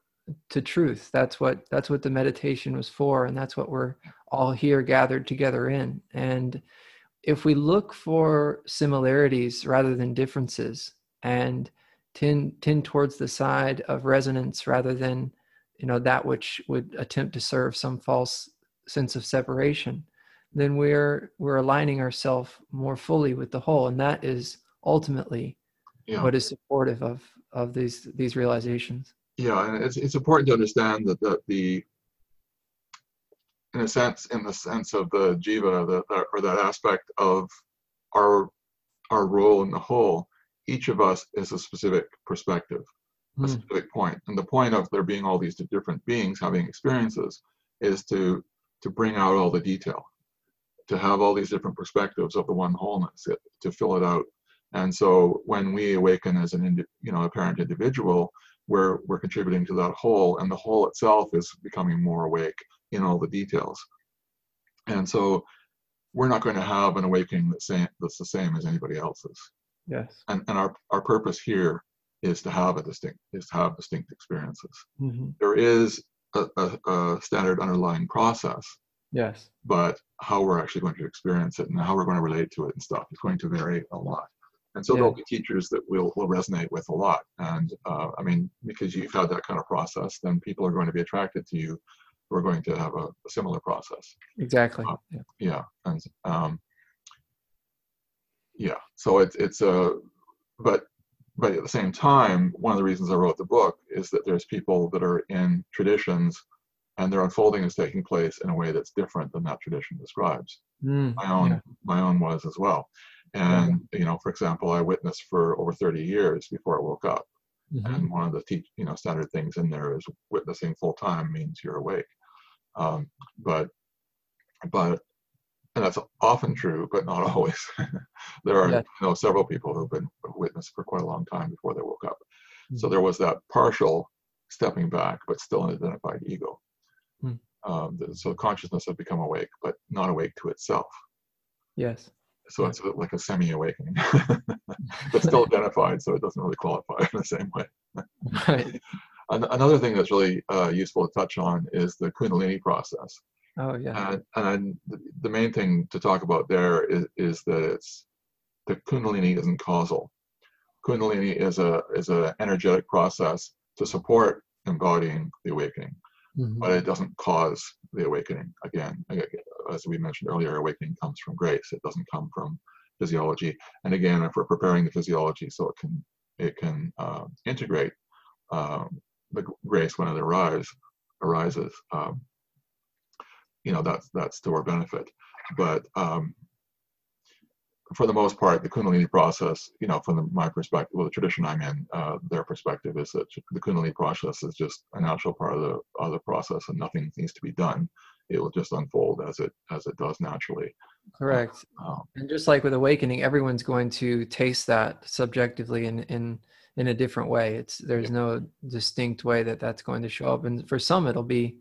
to truth. That's what that's what the meditation was for and that's what we're all here gathered together in. And if we look for similarities rather than differences and tend tend towards the side of resonance rather than you know that which would attempt to serve some false sense of separation then we're we're aligning ourselves more fully with the whole. And that is ultimately yeah. what is supportive of of these these realizations. Yeah and it's, it's important to understand that the, the in a sense in the sense of the jiva the, or that aspect of our our role in the whole each of us is a specific perspective a hmm. specific point. And the point of there being all these different beings having experiences is to to bring out all the detail to have all these different perspectives of the one wholeness to fill it out. And so when we awaken as an indi- you know apparent individual we're we're contributing to that whole and the whole itself is becoming more awake in all the details. And so we're not going to have an awakening that's, same, that's the same as anybody else's. Yes. And, and our, our purpose here is to have a distinct is to have distinct experiences mm-hmm. there is a, a, a standard underlying process yes but how we're actually going to experience it and how we're going to relate to it and stuff is going to vary a lot and so yeah. there'll be teachers that will, will resonate with a lot. And uh, I mean, because you've had that kind of process, then people are going to be attracted to you who are going to have a, a similar process. Exactly. Uh, yeah. yeah. And um, yeah, so it's, it's a, but, but at the same time, one of the reasons I wrote the book is that there's people that are in traditions and their unfolding is taking place in a way that's different than that tradition describes. Mm, my own, yeah. my own was as well. And you know, for example, I witnessed for over 30 years before I woke up. Mm-hmm. And one of the teach, you know, standard things in there is witnessing full time means you're awake. Um, but, but, and that's often true, but not always. there are, yeah. you know, several people who've been witness for quite a long time before they woke up. Mm-hmm. So there was that partial stepping back, but still an identified ego. Mm-hmm. Um, so consciousness had become awake, but not awake to itself. Yes. So it's like a semi-awakening, but still identified, so it doesn't really qualify in the same way. Right. Another thing that's really uh, useful to touch on is the Kundalini process. Oh yeah. And, and the main thing to talk about there is, is that it's the Kundalini isn't causal. Kundalini is a is an energetic process to support embodying the awakening, mm-hmm. but it doesn't cause the awakening. Again, as we mentioned earlier, awakening comes from grace. It doesn't come from physiology. And again, if we're preparing the physiology so it can it can uh, integrate um, the grace when it arrives arises, um, you know that's that's to our benefit. But um, for the most part, the Kundalini process, you know, from the, my perspective, well, the tradition I'm in, uh, their perspective is that the Kundalini process is just a natural part of the of the process, and nothing needs to be done. It will just unfold as it as it does naturally. Correct. Um, and just like with awakening everyone's going to taste that subjectively in in in a different way. It's there's no distinct way that that's going to show up. And for some it'll be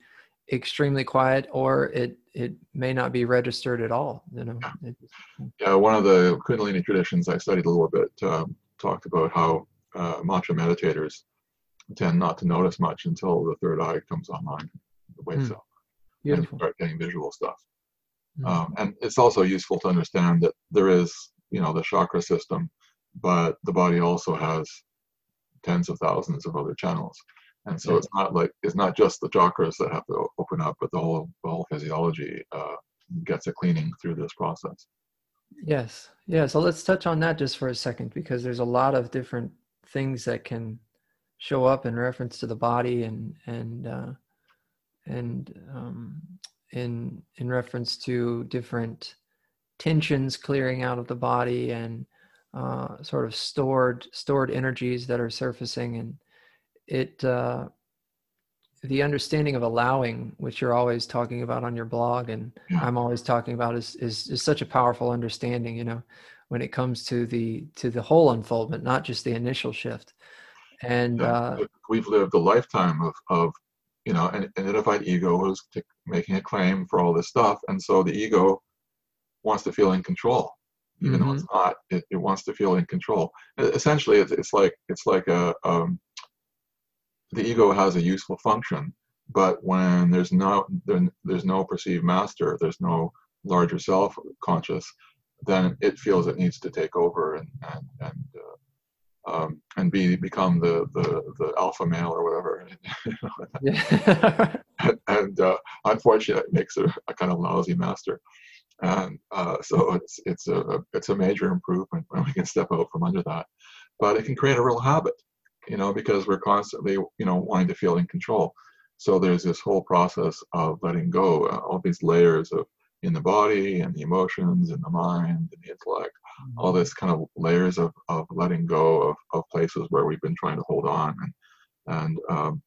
extremely quiet or it it may not be registered at all you know yeah, yeah one of the kundalini traditions i studied a little bit um, talked about how uh, mantra meditators tend not to notice much until the third eye comes online the way mm. so Beautiful. and start getting visual stuff. Mm-hmm. Um, and it's also useful to understand that there is, you know, the chakra system, but the body also has tens of thousands of other channels. And so it's not like it's not just the chakras that have to open up, but the whole the whole physiology uh, gets a cleaning through this process. Yes, yeah. So let's touch on that just for a second because there's a lot of different things that can show up in reference to the body and and uh, and um, in in reference to different tensions clearing out of the body and uh, sort of stored stored energies that are surfacing and it uh, the understanding of allowing which you're always talking about on your blog and i'm always talking about is, is is such a powerful understanding you know when it comes to the to the whole unfoldment not just the initial shift and yeah. uh, we've lived a lifetime of of you know, an, an identified ego who's t- making a claim for all this stuff, and so the ego wants to feel in control, even mm-hmm. though it's not. It, it, wants to feel in control. Essentially, it's, it's like it's like a um, the ego has a useful function, but when there's no there, there's no perceived master, there's no larger self conscious, then it feels it needs to take over and and and uh, um, and be become the, the the alpha male or whatever. and uh, unfortunately, it makes a, a, kind of lousy master. and uh, so it's it's a it's a major improvement when we can step out from under that. But it can create a real habit, you know, because we're constantly you know wanting to feel in control. So there's this whole process of letting go, uh, all these layers of in the body and the emotions and the mind and the intellect, mm-hmm. all this kind of layers of, of letting go of, of places where we've been trying to hold on and and um,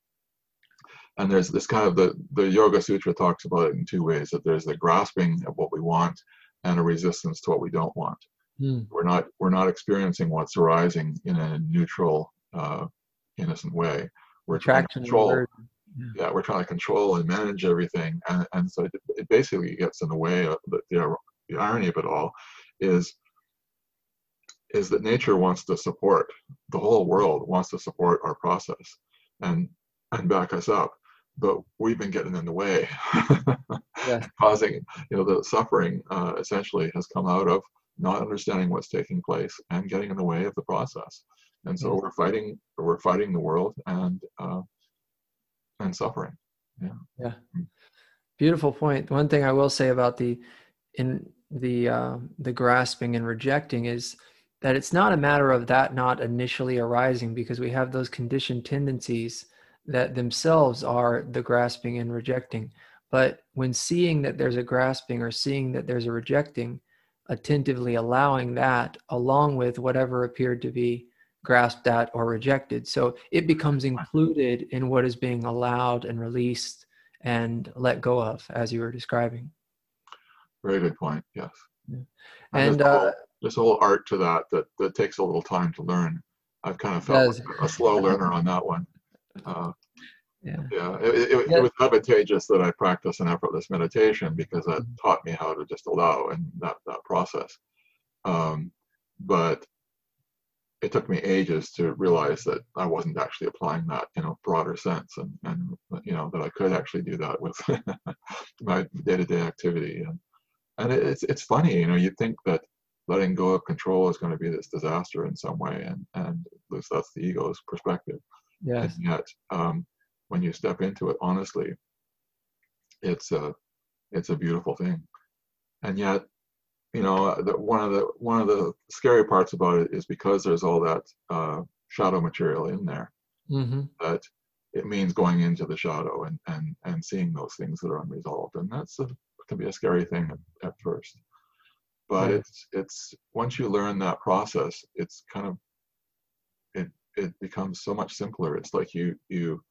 and there's this kind of the the yoga sutra talks about it in two ways that there's the grasping of what we want and a resistance to what we don't want mm. we're not we're not experiencing what's arising in a neutral uh, innocent way we're trying to control yeah. yeah. we're trying to control and manage everything and, and so it, it basically gets in the way of the, the, the irony of it all is is that nature wants to support the whole world wants to support our process and and back us up but we've been getting in the way yeah. causing you know the suffering uh, essentially has come out of not understanding what's taking place and getting in the way of the process and so we're fighting we're fighting the world and uh, and suffering. Yeah. Yeah. Mm. beautiful point. One thing i will say about the in the uh, the grasping and rejecting is that it's not a matter of that not initially arising because we have those conditioned tendencies that themselves are the grasping and rejecting. But when seeing that there's a grasping or seeing that there's a rejecting, attentively allowing that along with whatever appeared to be grasped at or rejected. So it becomes included in what is being allowed and released and let go of, as you were describing. Very good point. Yes. Yeah. And, and there's, uh, a whole, there's a whole art to that, that that takes a little time to learn. I've kind of felt like a slow learner on that one. Uh, yeah, yeah. It, it, yeah. it, was advantageous that I practice an effortless meditation because that mm-hmm. taught me how to just allow and that that process. Um, but it took me ages to realize that I wasn't actually applying that in a broader sense, and and you know that I could actually do that with my day-to-day activity. And and it's it's funny, you know, you think that letting go of control is going to be this disaster in some way, and and at least that's the ego's perspective. Yes. And yet, um, when you step into it honestly, it's a it's a beautiful thing. And yet, you know, the, one of the one of the scary parts about it is because there's all that uh, shadow material in there. Mm-hmm. That it means going into the shadow and and and seeing those things that are unresolved, and that's a, can be a scary thing at, at first. But right. it's it's once you learn that process, it's kind of it it becomes so much simpler. It's like you you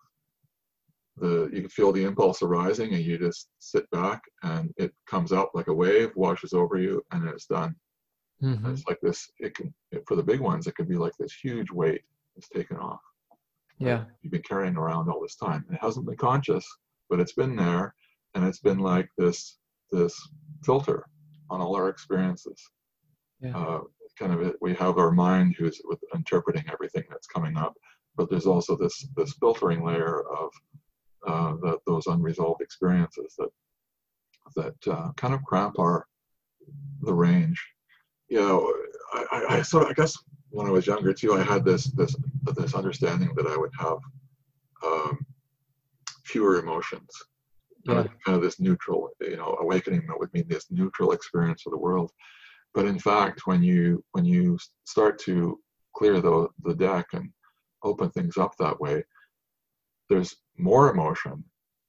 the you can feel the impulse arising and you just sit back and it comes up like a wave, washes over you, and it's done. Mm-hmm. It's like this. It can for the big ones, it could be like this huge weight is taken off. Yeah, you've been carrying around all this time. It hasn't been conscious, but it's been there, and it's been like this this filter on all our experiences. Yeah. Uh, kind of we have our mind who's with interpreting everything that's coming up, but there's also this this filtering layer of uh, the, those unresolved experiences that that uh, kind of cramp our the range. You know, I, I, sort of I guess when I was younger too, I had this this this understanding that I would have um, fewer emotions. Yeah. Kind of this neutral, you know, awakening that would mean this neutral experience of the world. But in fact, when you when you start to clear the the deck and open things up that way, there's more emotion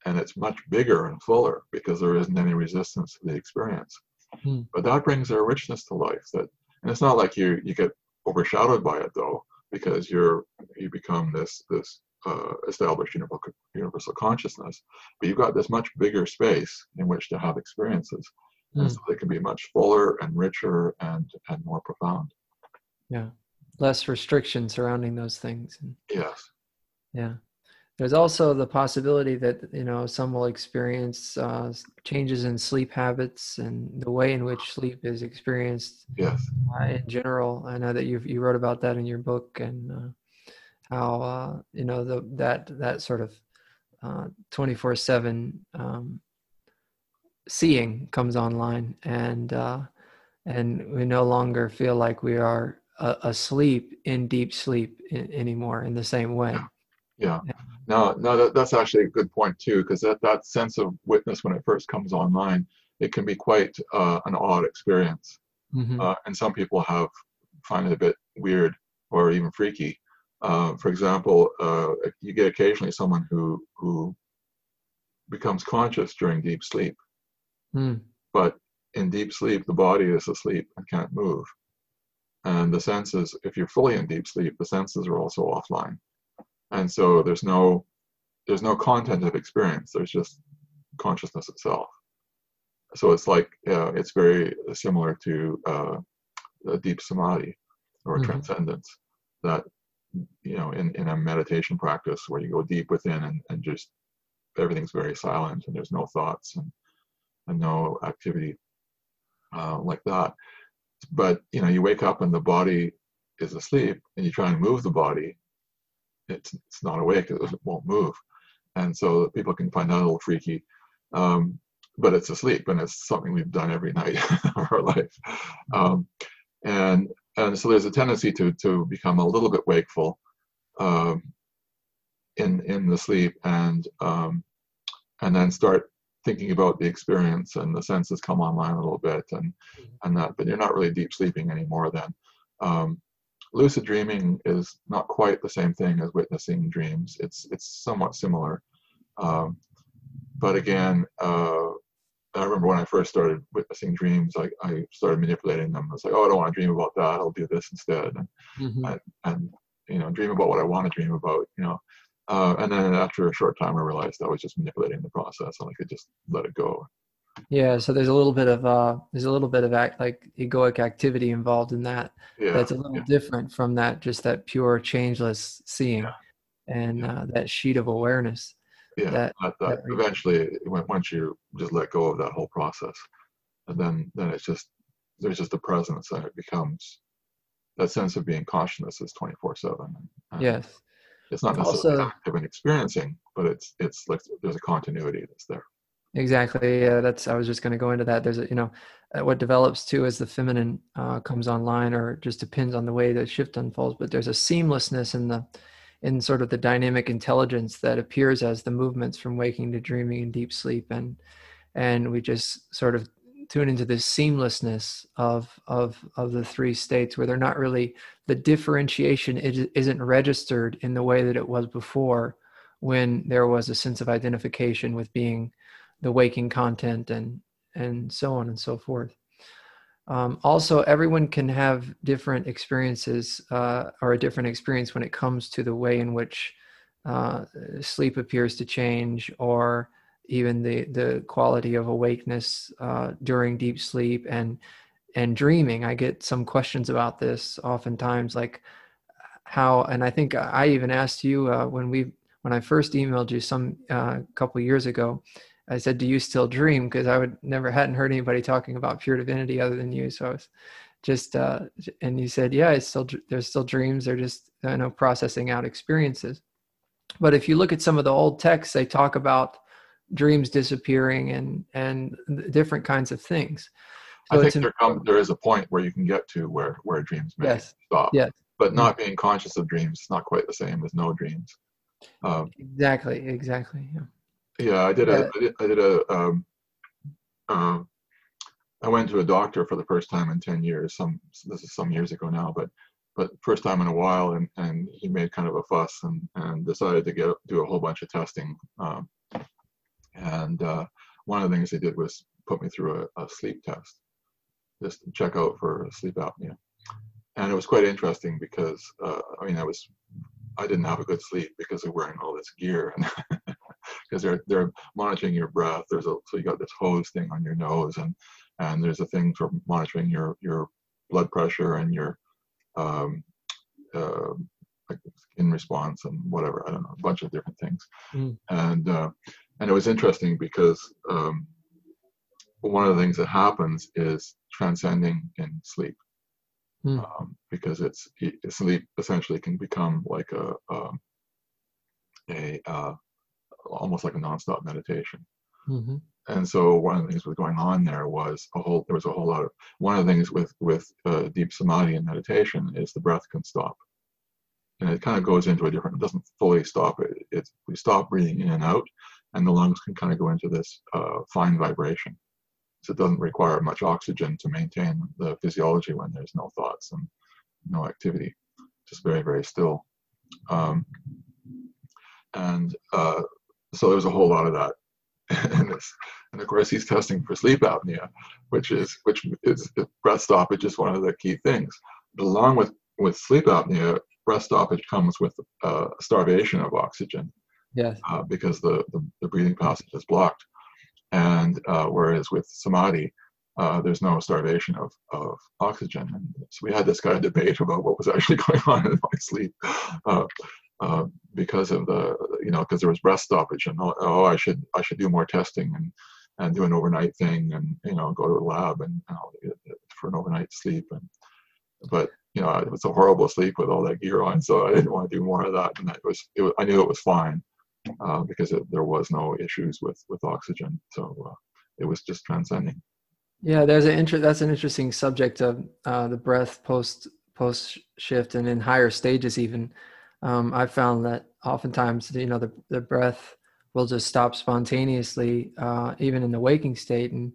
and it's much bigger and fuller because there isn't any resistance to the experience. Hmm. But that brings a richness to life that and it's not like you you get overshadowed by it though because you're you become this this uh, established universal, universal consciousness but you've got this much bigger space in which to have experiences. And so they can be much fuller and richer and and more profound. Yeah. Less restriction surrounding those things yes. Yeah there's also the possibility that you know some will experience uh, changes in sleep habits and the way in which sleep is experienced yes. uh, in general. I know that you you wrote about that in your book and uh, how uh, you know the that that sort of 24 uh, 7 um, seeing comes online and uh, and we no longer feel like we are uh, asleep in deep sleep in, anymore in the same way. Yeah, yeah. No no that, that's actually a good point too because that that sense of witness when it first comes online it can be quite uh, an odd experience. Mm-hmm. Uh, and some people have find it a bit weird or even freaky. Uh, for example, uh, you get occasionally someone who who becomes conscious during deep sleep, mm. but in deep sleep, the body is asleep and can't move. And the senses, if you're fully in deep sleep, the senses are also offline. And so there's no there's no content of experience. There's just consciousness itself. So it's like uh, it's very similar to uh, deep samadhi or mm-hmm. transcendence that you know in, in a meditation practice where you go deep within and, and just everything's very silent and there's no thoughts and, and no activity uh, like that but you know you wake up and the body is asleep and you try and move the body it's, it's not awake it won't move. And so people can find that a little freaky. Um, but it's asleep and it's something we've done every night of our life. Um, and and so there's a tendency to to become a little bit wakeful um, in in the sleep and um, and then start thinking about the experience and the senses come online a little bit and mm-hmm. and that. But you're not really deep sleeping anymore then. Um, lucid dreaming is not quite the same thing as witnessing dreams it's it's somewhat similar um, but again uh, I remember when I first started witnessing dreams, I, I started manipulating them. I was like, oh, I don't want to dream about that. I'll do this instead. And, mm-hmm. and, and, you know, dream about what I want to dream about, you know. Uh, and then after a short time, I realized I was just manipulating the process and I could just let it go. Yeah. So there's a little bit of, uh, there's a little bit of act, like egoic activity involved in that. Yeah. That's a little yeah. different from that, just that pure changeless seeing yeah. and uh, that sheet of awareness yeah that, that, that eventually once you just let go of that whole process and then then it's just there's just a presence and it becomes that sense of being conscious is 24 7 yes it's not necessarily also, active and experiencing but it's it's like there's a continuity that's there exactly yeah that's i was just going to go into that there's a you know uh, what develops too as the feminine uh, comes online or just depends on the way the shift unfolds but there's a seamlessness in the in sort of the dynamic intelligence that appears as the movements from waking to dreaming and deep sleep and and we just sort of tune into this seamlessness of of of the three states where they're not really the differentiation isn't registered in the way that it was before when there was a sense of identification with being the waking content and and so on and so forth um, also, everyone can have different experiences uh, or a different experience when it comes to the way in which uh, sleep appears to change or even the, the quality of awakeness uh, during deep sleep and and dreaming. I get some questions about this oftentimes, like how, and I think I even asked you uh, when we when I first emailed you some uh, couple years ago I said, "Do you still dream?" Because I would never hadn't heard anybody talking about pure divinity other than you. So I was just, uh, and you said, "Yeah, it's still there's still dreams. They're just you know processing out experiences." But if you look at some of the old texts, they talk about dreams disappearing and and different kinds of things. So I think there, come, there is a point where you can get to where where dreams may yes. stop. Yes. But not being conscious of dreams is not quite the same as no dreams. Um, exactly. Exactly. Yeah. Yeah, I did a, I did, I did a, um, uh, I went to a doctor for the first time in 10 years. Some, this is some years ago now, but, but first time in a while. And, and he made kind of a fuss and, and decided to get, do a whole bunch of testing. Um, and, uh, one of the things he did was put me through a, a sleep test, just to check out for sleep apnea. And it was quite interesting because, uh, I mean, I was, I didn't have a good sleep because of wearing all this gear and because they're they're monitoring your breath. There's a so you got this hose thing on your nose, and and there's a thing for monitoring your your blood pressure and your um, uh, like skin response and whatever. I don't know, a bunch of different things. Mm. And uh, and it was interesting because um, one of the things that happens is transcending in sleep. Mm. Um, because it's sleep essentially can become like a um, a, a uh, almost like a nonstop meditation. Mm-hmm. And so one of the things that was going on there was a whole there was a whole lot of one of the things with with uh, deep samadhi and meditation is the breath can stop, and it kind of goes into a different. It doesn't fully stop it. It's we stop breathing in and out, and the lungs can kind of go into this uh, fine vibration. So it doesn't require much oxygen to maintain the physiology when there's no thoughts and no activity, just very, very still. Um, and uh, so there's a whole lot of that and, and of course he's testing for sleep apnea, which is which is breath stoppage is one of the key things. But along with with sleep apnea, breath stoppage comes with uh, starvation of oxygen. Yes. Uh, because the, the, the breathing passage is blocked, and uh, whereas with samadhi, uh, there's no starvation of, of oxygen. And so we had this kind of debate about what was actually going on in my sleep. Uh, because of the you know because there was breath stoppage and oh, oh, I should I should do more testing and and do an overnight thing and you know go to a lab and you know, for an overnight sleep and but you know it was a horrible sleep with all that gear on so I didn't want to do more of that and it was, it was I knew it was fine uh, because it, there was no issues with with oxygen so uh, it was just transcending. Yeah, there's an inter- that's an interesting subject of uh, the breath post post shift and in higher stages even um, I found that oftentimes, you know, the, the breath will just stop spontaneously, uh, even in the waking state. And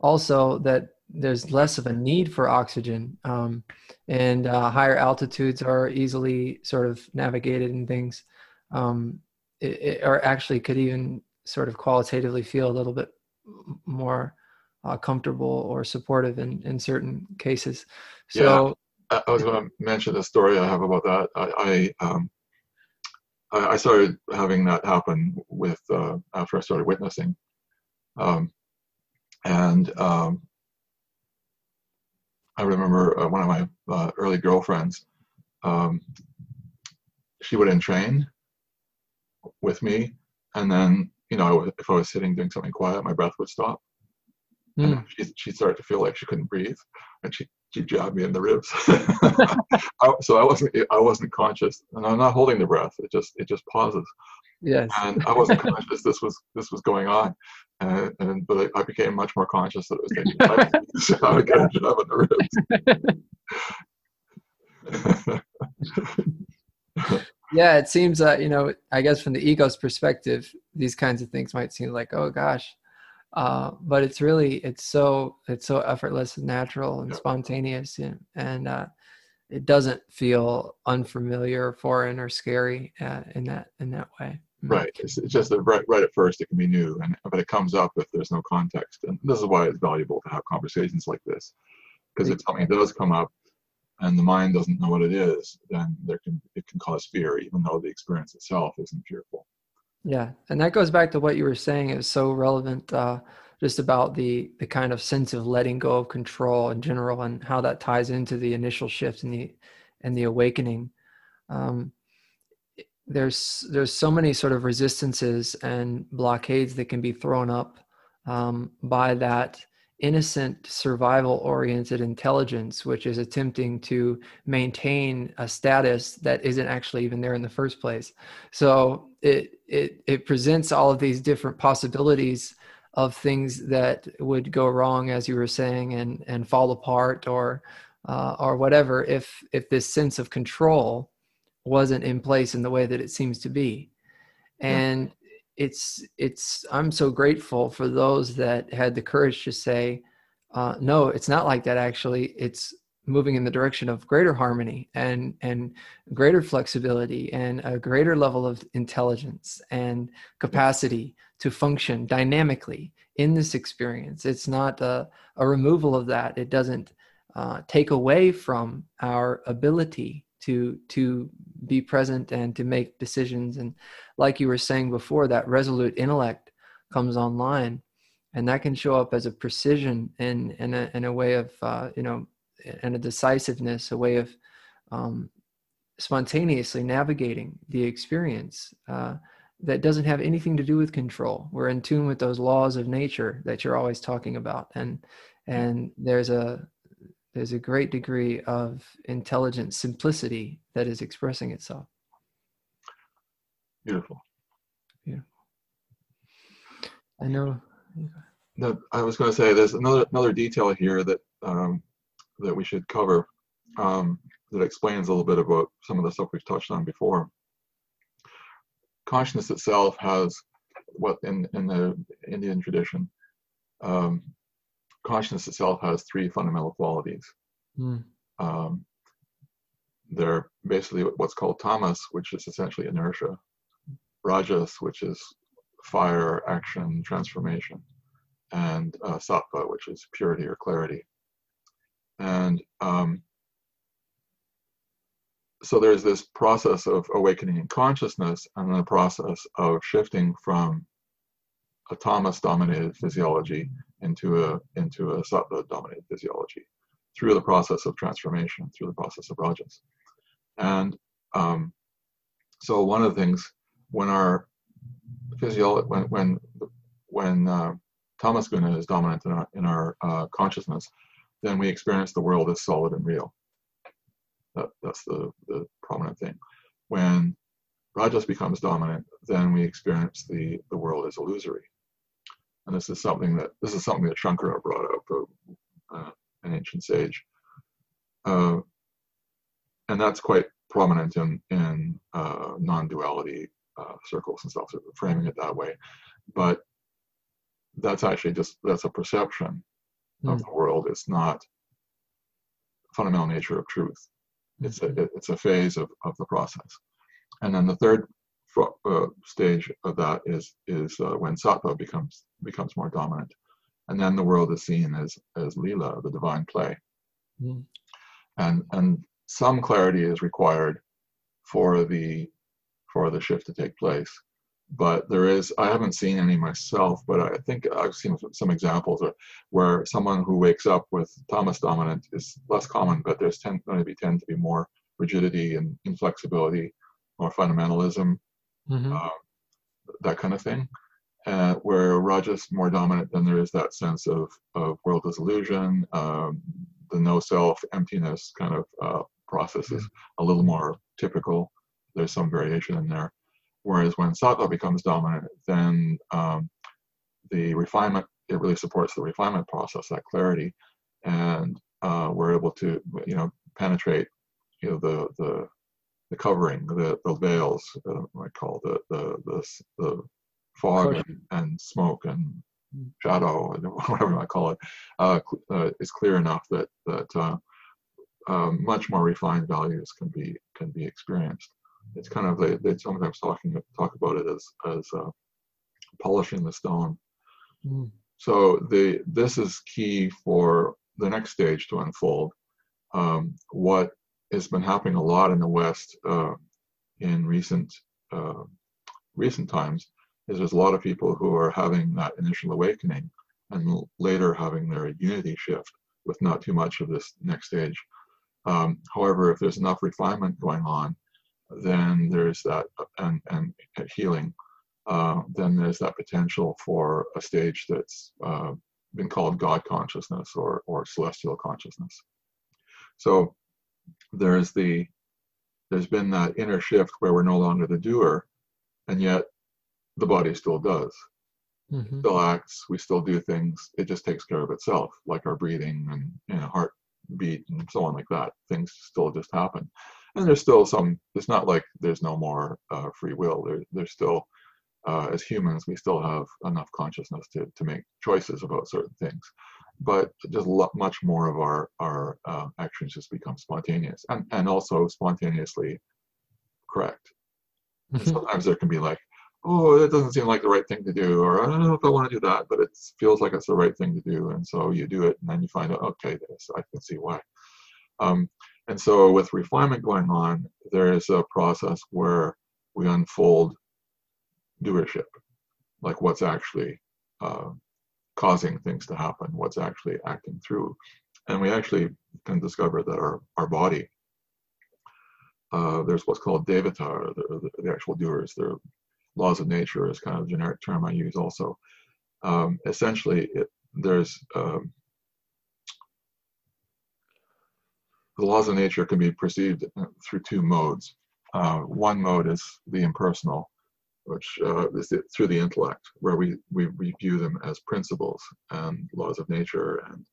also that there's less of a need for oxygen. Um, and uh, higher altitudes are easily sort of navigated and things. Um, it, it, or actually could even sort of qualitatively feel a little bit more uh, comfortable or supportive in, in certain cases. So I was going to mention a story I have about that. I I, um, I started having that happen with uh, after I started witnessing, um, and um, I remember uh, one of my uh, early girlfriends. Um, she would entrain with me, and then you know if I was sitting doing something quiet, my breath would stop, mm. and she she started to feel like she couldn't breathe, and she she jabbed me in the ribs. so I wasn't I wasn't conscious, and I'm not holding the breath. It just it just pauses. Yes. And I wasn't conscious this was this was going on, and, and but I became much more conscious that it was taking so I would get a jab in the ribs. yeah, it seems that you know. I guess from the ego's perspective, these kinds of things might seem like, oh gosh, uh, but it's really it's so it's so effortless and natural and spontaneous and, and uh, it doesn't feel unfamiliar or foreign or scary uh, in that in that way. Mm. right it's, it's just that right, right at first it can be new and but it comes up if there's no context and this is why it's valuable to have conversations like this because if something does come up and the mind doesn't know what it is then there can it can cause fear even though the experience itself isn't fearful yeah, and that goes back to what you were saying. It was so relevant, uh, just about the the kind of sense of letting go of control in general, and how that ties into the initial shift and the and the awakening. Um, there's there's so many sort of resistances and blockades that can be thrown up um, by that innocent survival oriented intelligence which is attempting to maintain a status that isn't actually even there in the first place so it it it presents all of these different possibilities of things that would go wrong as you were saying and and fall apart or uh, or whatever if if this sense of control wasn't in place in the way that it seems to be. And it's it's i'm so grateful for those that had the courage to say uh, no it's not like that actually. It's moving in the direction of greater harmony and and greater flexibility and a greater level of intelligence and capacity to function dynamically in this experience. It's not a, a removal of that. It doesn't uh, take away from our ability to to be present and to make decisions. And like you were saying before that resolute intellect comes online and that can show up as a precision and in, in, a, a way of uh, you know and a decisiveness a way of um, spontaneously navigating the experience uh, that doesn't have anything to do with control we're in tune with those laws of nature that you're always talking about and and there's a there's a great degree of intelligent simplicity that is expressing itself. Beautiful. Beautiful. I know. No, I was going to say there's another another detail here that um, that we should cover um, that explains a little bit about some of the stuff we've touched on before. Consciousness itself has what in in the Indian tradition um, consciousness itself has three fundamental qualities. Mm. Um, they're basically what's called tamas, which is essentially inertia, rajas, which is fire, action, transformation, and uh, sattva, which is purity or clarity. And um, so there's this process of awakening in consciousness and then a process of shifting from a tamas dominated physiology into a into a sattva dominated physiology through the process of transformation through the process of rajas. And um, so one of the things when our physiology when when when uh, tamas guna is dominant in our, in our uh, consciousness then we experience the world as solid and real that, that's the, the prominent thing. When Rajas becomes dominant, then we experience the, the world as illusory. And this is something that this is something that Shankara brought up, uh, an ancient sage, uh, and that's quite prominent in in uh, non-duality uh, circles and stuff, so framing it that way. But that's actually just that's a perception mm. of hmm. the world. It's not fundamental nature of truth. It's a, it's a phase of, of the process. And then the third uh, stage of that is is uh, when sattva becomes becomes more dominant, and then the world is seen as as lila, the divine play, mm. and and some clarity is required for the for the shift to take place. But there is I haven't seen any myself, but I think I've seen some examples where someone who wakes up with tamas dominant is less common, but there's tend, going to be tend to be more rigidity and inflexibility, more fundamentalism, mm-hmm. uh, that kind of thing. Uh, where Rajas more dominant, then there is that sense of, of world disillusion, um, the no self, emptiness kind of uh, process is mm-hmm. a little more typical. There's some variation in there. Whereas when sattva becomes dominant, then um, the refinement, it really supports the refinement process, that clarity. And uh, we're able to, you know, penetrate you know the the the covering, the the veils, uh, I call the the the, the fog and, and, smoke and hmm. shadow, whatever I call it, uh, uh, is clear enough that that uh, um, much more refined values can be can be experienced. It's kind of they, they sometimes talking talk about it as as uh, polishing the stone. Mm. So the this is key for the next stage to unfold. Um, what has been happening a lot in the West uh, in recent uh, recent times is there's a lot of people who are having that initial awakening and later having their unity shift with not too much of this next stage. Um, however, if there's enough refinement going on, then there's that and and healing. Uh, then there's that potential for a stage that's uh, been called God consciousness or or celestial consciousness. So there's the there's been that inner shift where we're no longer the doer, and yet the body still does. Mm-hmm. Still acts, we still do things. It just takes care of itself, like our breathing and you know, heartbeat and so on, like that. Things still just happen, and there's still some. It's not like there's no more uh, free will. There, there's still, uh, as humans, we still have enough consciousness to to make choices about certain things but just much more of our our uh, actions just become spontaneous and and also spontaneously correct. Mm-hmm. Sometimes there can be like, oh, that doesn't seem like the right thing to do, or I don't know if I want to do that, but it feels like it's the right thing to do, and so you do it, and then you find out, okay, this I can see why. Um, and so with refinement going on, there is a process where we unfold doership, like what's actually uh, causing things to happen, what's actually acting through. And we actually can discover that our, our body, uh, there's what's called devata, the, the, actual doers, the laws of nature is kind of a generic term I use also. Um, essentially, it, there's um, the laws of nature can be perceived through two modes. Uh, one mode is the impersonal, which uh, is the, through the intellect, where we, we, we view them as principles and laws of nature and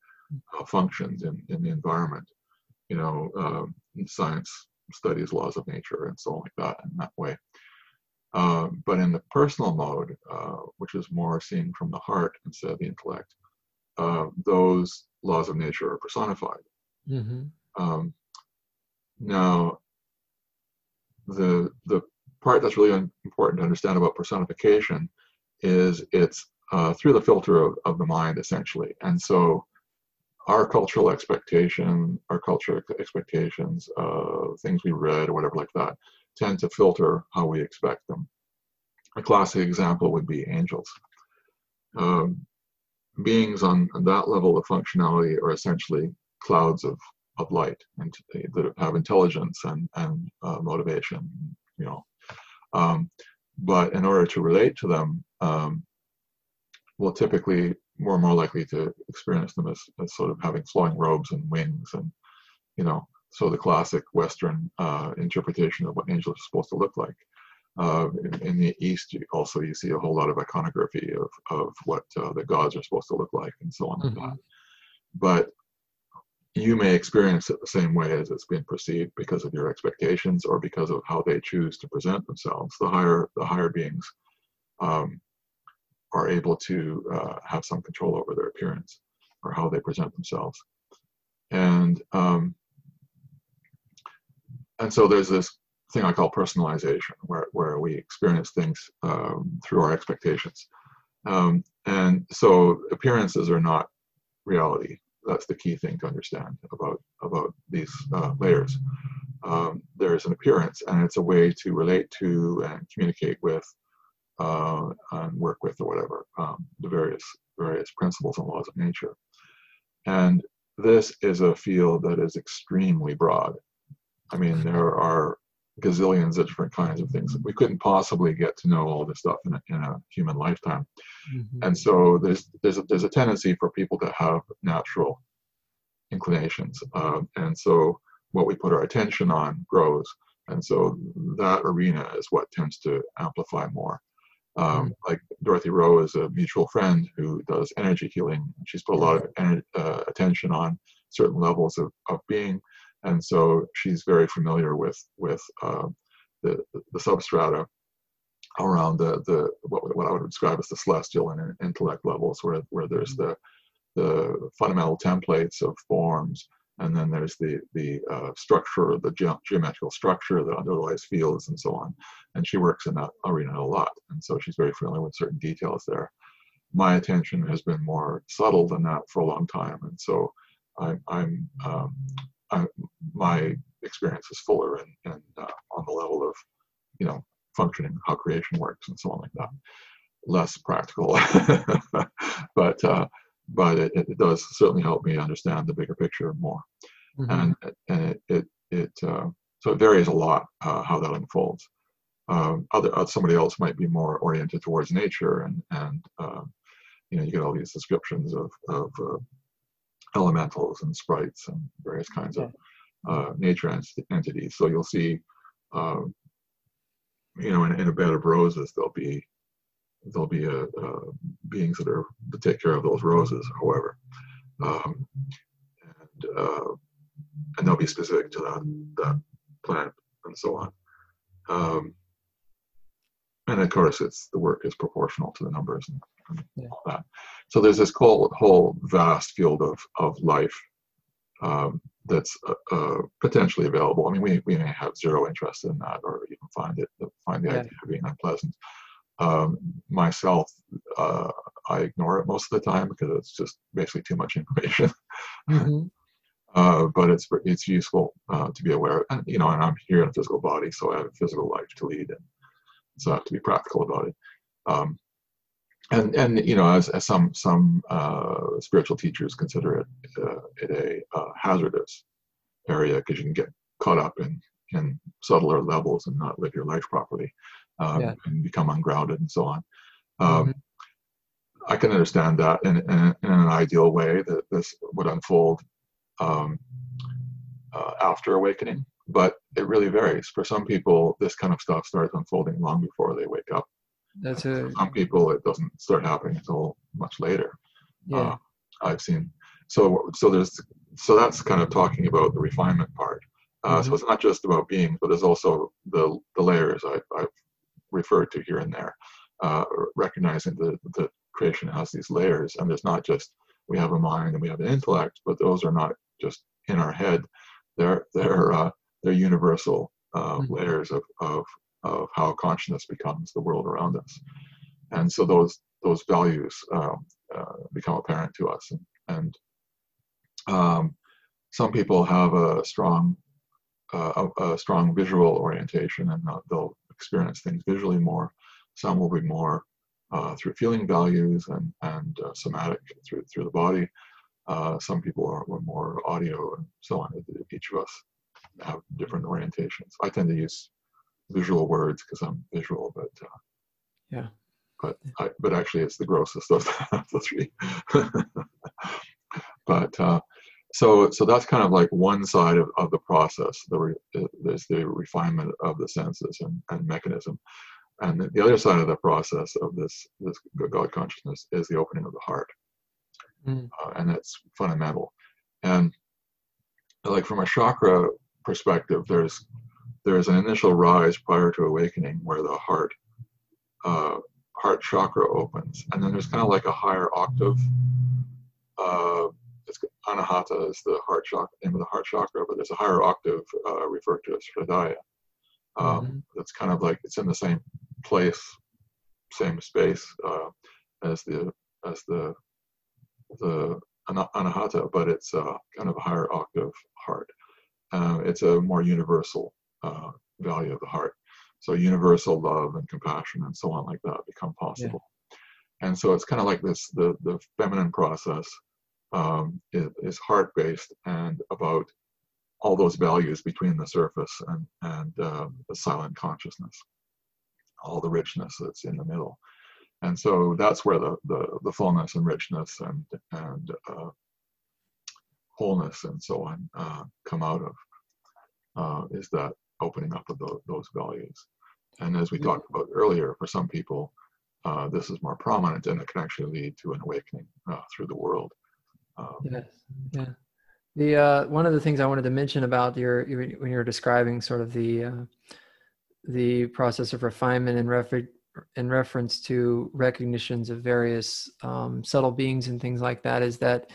uh, functions in, in the environment. You know, um, science studies laws of nature and so on like that in that way. Uh, but in the personal mode, uh, which is more seen from the heart instead of the intellect, uh, those laws of nature are personified. Mm-hmm. Um, now, the the part that's really important to understand about personification is it's uh, through the filter of, of the mind essentially, and so our cultural expectation, our cultural expectations, uh, things we read or whatever like that, tend to filter how we expect them. A classic example would be angels. Um, beings on that level of functionality are essentially clouds of, of light and that have intelligence and, and uh, motivation, you know. Um, but in order to relate to them, um, we'll typically we're more likely to experience them as, as sort of having flowing robes and wings and you know so the classic western uh, interpretation of what angels are supposed to look like uh, in, in, the east you also you see a whole lot of iconography of, of what uh, the gods are supposed to look like and so on mm-hmm. like that but you may experience it the same way as it's been perceived because of your expectations or because of how they choose to present themselves the higher the higher beings um, are able to uh, have some control over their appearance or how they present themselves. And um, and so there's this thing I call personalization, where where we experience things um, through our expectations. Um, and so appearances are not reality. That's the key thing to understand about about these uh, layers. Um, there's an appearance, and it's a way to relate to and communicate with uh, and work with or whatever um, the various various principles and laws of nature. And this is a field that is extremely broad. I mean, there are gazillions of different kinds of things. We couldn't possibly get to know all this stuff in a, in a human lifetime. Mm-hmm. And so there's there's a, there's a tendency for people to have natural inclinations, uh, and so what we put our attention on grows. And so that arena is what tends to amplify more. Um, like Dorothy Rowe is a mutual friend who does energy healing. She's put a lot of uh, attention on certain levels of, of being, and so she's very familiar with with uh, the the substrata around the the what, what I would describe as the celestial and intellect levels, where where there's the the fundamental templates of forms and then there's the the uh, structure, the ge- geometrical structure that underlies fields and so on. And she works in that arena a lot, and so she's very familiar with certain details there. My attention has been more subtle than that for a long time, and so I'm, I'm, um, I'm my experience is fuller and, and uh, on the level of, you know, functioning, how creation works, and so on like that. Less practical, but uh, but it, it, does certainly help me understand the bigger picture more. Mm-hmm. And, and it, it, it uh, so it varies a lot uh, how that unfolds. Um, other uh, somebody else might be more oriented towards nature, and and um, you know you get all these descriptions of of uh, elementals and sprites and various kinds of uh, nature ent- entities. So you'll see, um, you know, in, in a bed of roses, there'll be there'll be a, uh, beings that are to take care of those roses, however, um, and uh, and they'll be specific to that that plant and so on. Um, and of course, it's the work is proportional to the numbers and yeah. all that. So there's this whole whole vast field of of life um, that's uh, uh, potentially available. I mean, we, we may have zero interest in that, or even find it find the yeah. idea of being unpleasant. Um, myself, uh, I ignore it most of the time because it's just basically too much information. Mm-hmm. uh, but it's it's useful uh, to be aware. of, And you know, and I'm here in a physical body, so I have a physical life to lead, and so I have to be practical about it. Um, and and you know, as, as some some uh, spiritual teachers consider it uh, it a uh, hazardous area because you can get caught up in in subtler levels and not live your life properly um, yeah. and become ungrounded and so on. Um, mm-hmm. I can understand that in, in, in, an ideal way that this would unfold um, uh, after awakening, but it really varies. For some people, this kind of stuff starts unfolding long before they wake up. That's a... For some people, it doesn't start happening until much later. Yeah. Uh, I've seen. So, so there's, so that's kind of talking about the refinement part. Uh, mm-hmm. So it's not just about being, but there's also the the layers I, I've referred to here and there, uh, recognizing that the creation has these layers, and there's not just we have a mind and we have an intellect, but those are not just in our head. They're they're uh, they're universal uh, mm-hmm. layers of, of of how consciousness becomes the world around us, and so those those values um, uh, become apparent to us. And, and um, some people have a strong uh, a, a, strong visual orientation, and they'll experience things visually more. Some will be more uh, through feeling values and and uh, somatic through through the body. Uh, some people are, are more audio and so on. Each of us have different orientations. I tend to use visual words because I'm visual, but uh, yeah. But I, but actually, it's the grossest of the three. but uh, so so that's kind of like one side of, of the process. The re, there's the refinement of the senses and, and mechanism, and the the other side of the process of this this God consciousness is the opening of the heart, mm. uh, and that's fundamental. And like from a chakra perspective, there's there's an initial rise prior to awakening where the heart uh, heart chakra opens, and then there's kind of like a higher octave. Uh, it's anahata is the heart chakra name of the heart chakra, but there's a higher octave uh, referred to as hridaya. Um, mm-hmm. That's kind of like it's in the same place, same space uh, as the as the the anahata, but it's uh, kind of a higher octave heart. Uh, it's a more universal uh, value of the heart. So universal love and compassion and so on like that become possible. Yeah. And so it's kind of like this the, the feminine process um, is, is heart based and about all those values between the surface and, and um, the silent consciousness, all the richness that's in the middle. And so that's where the, the, the fullness and richness and, and uh, wholeness and so on uh, come out of uh, is that opening up of those, those values. And as we mm-hmm. talked about earlier, for some people, uh, this is more prominent and it can actually lead to an awakening uh, through the world. Um, yes, yeah. The uh, one of the things I wanted to mention about your, your when you're describing sort of the uh, the process of refinement in, refer- in reference to recognitions of various um, subtle beings and things like that is that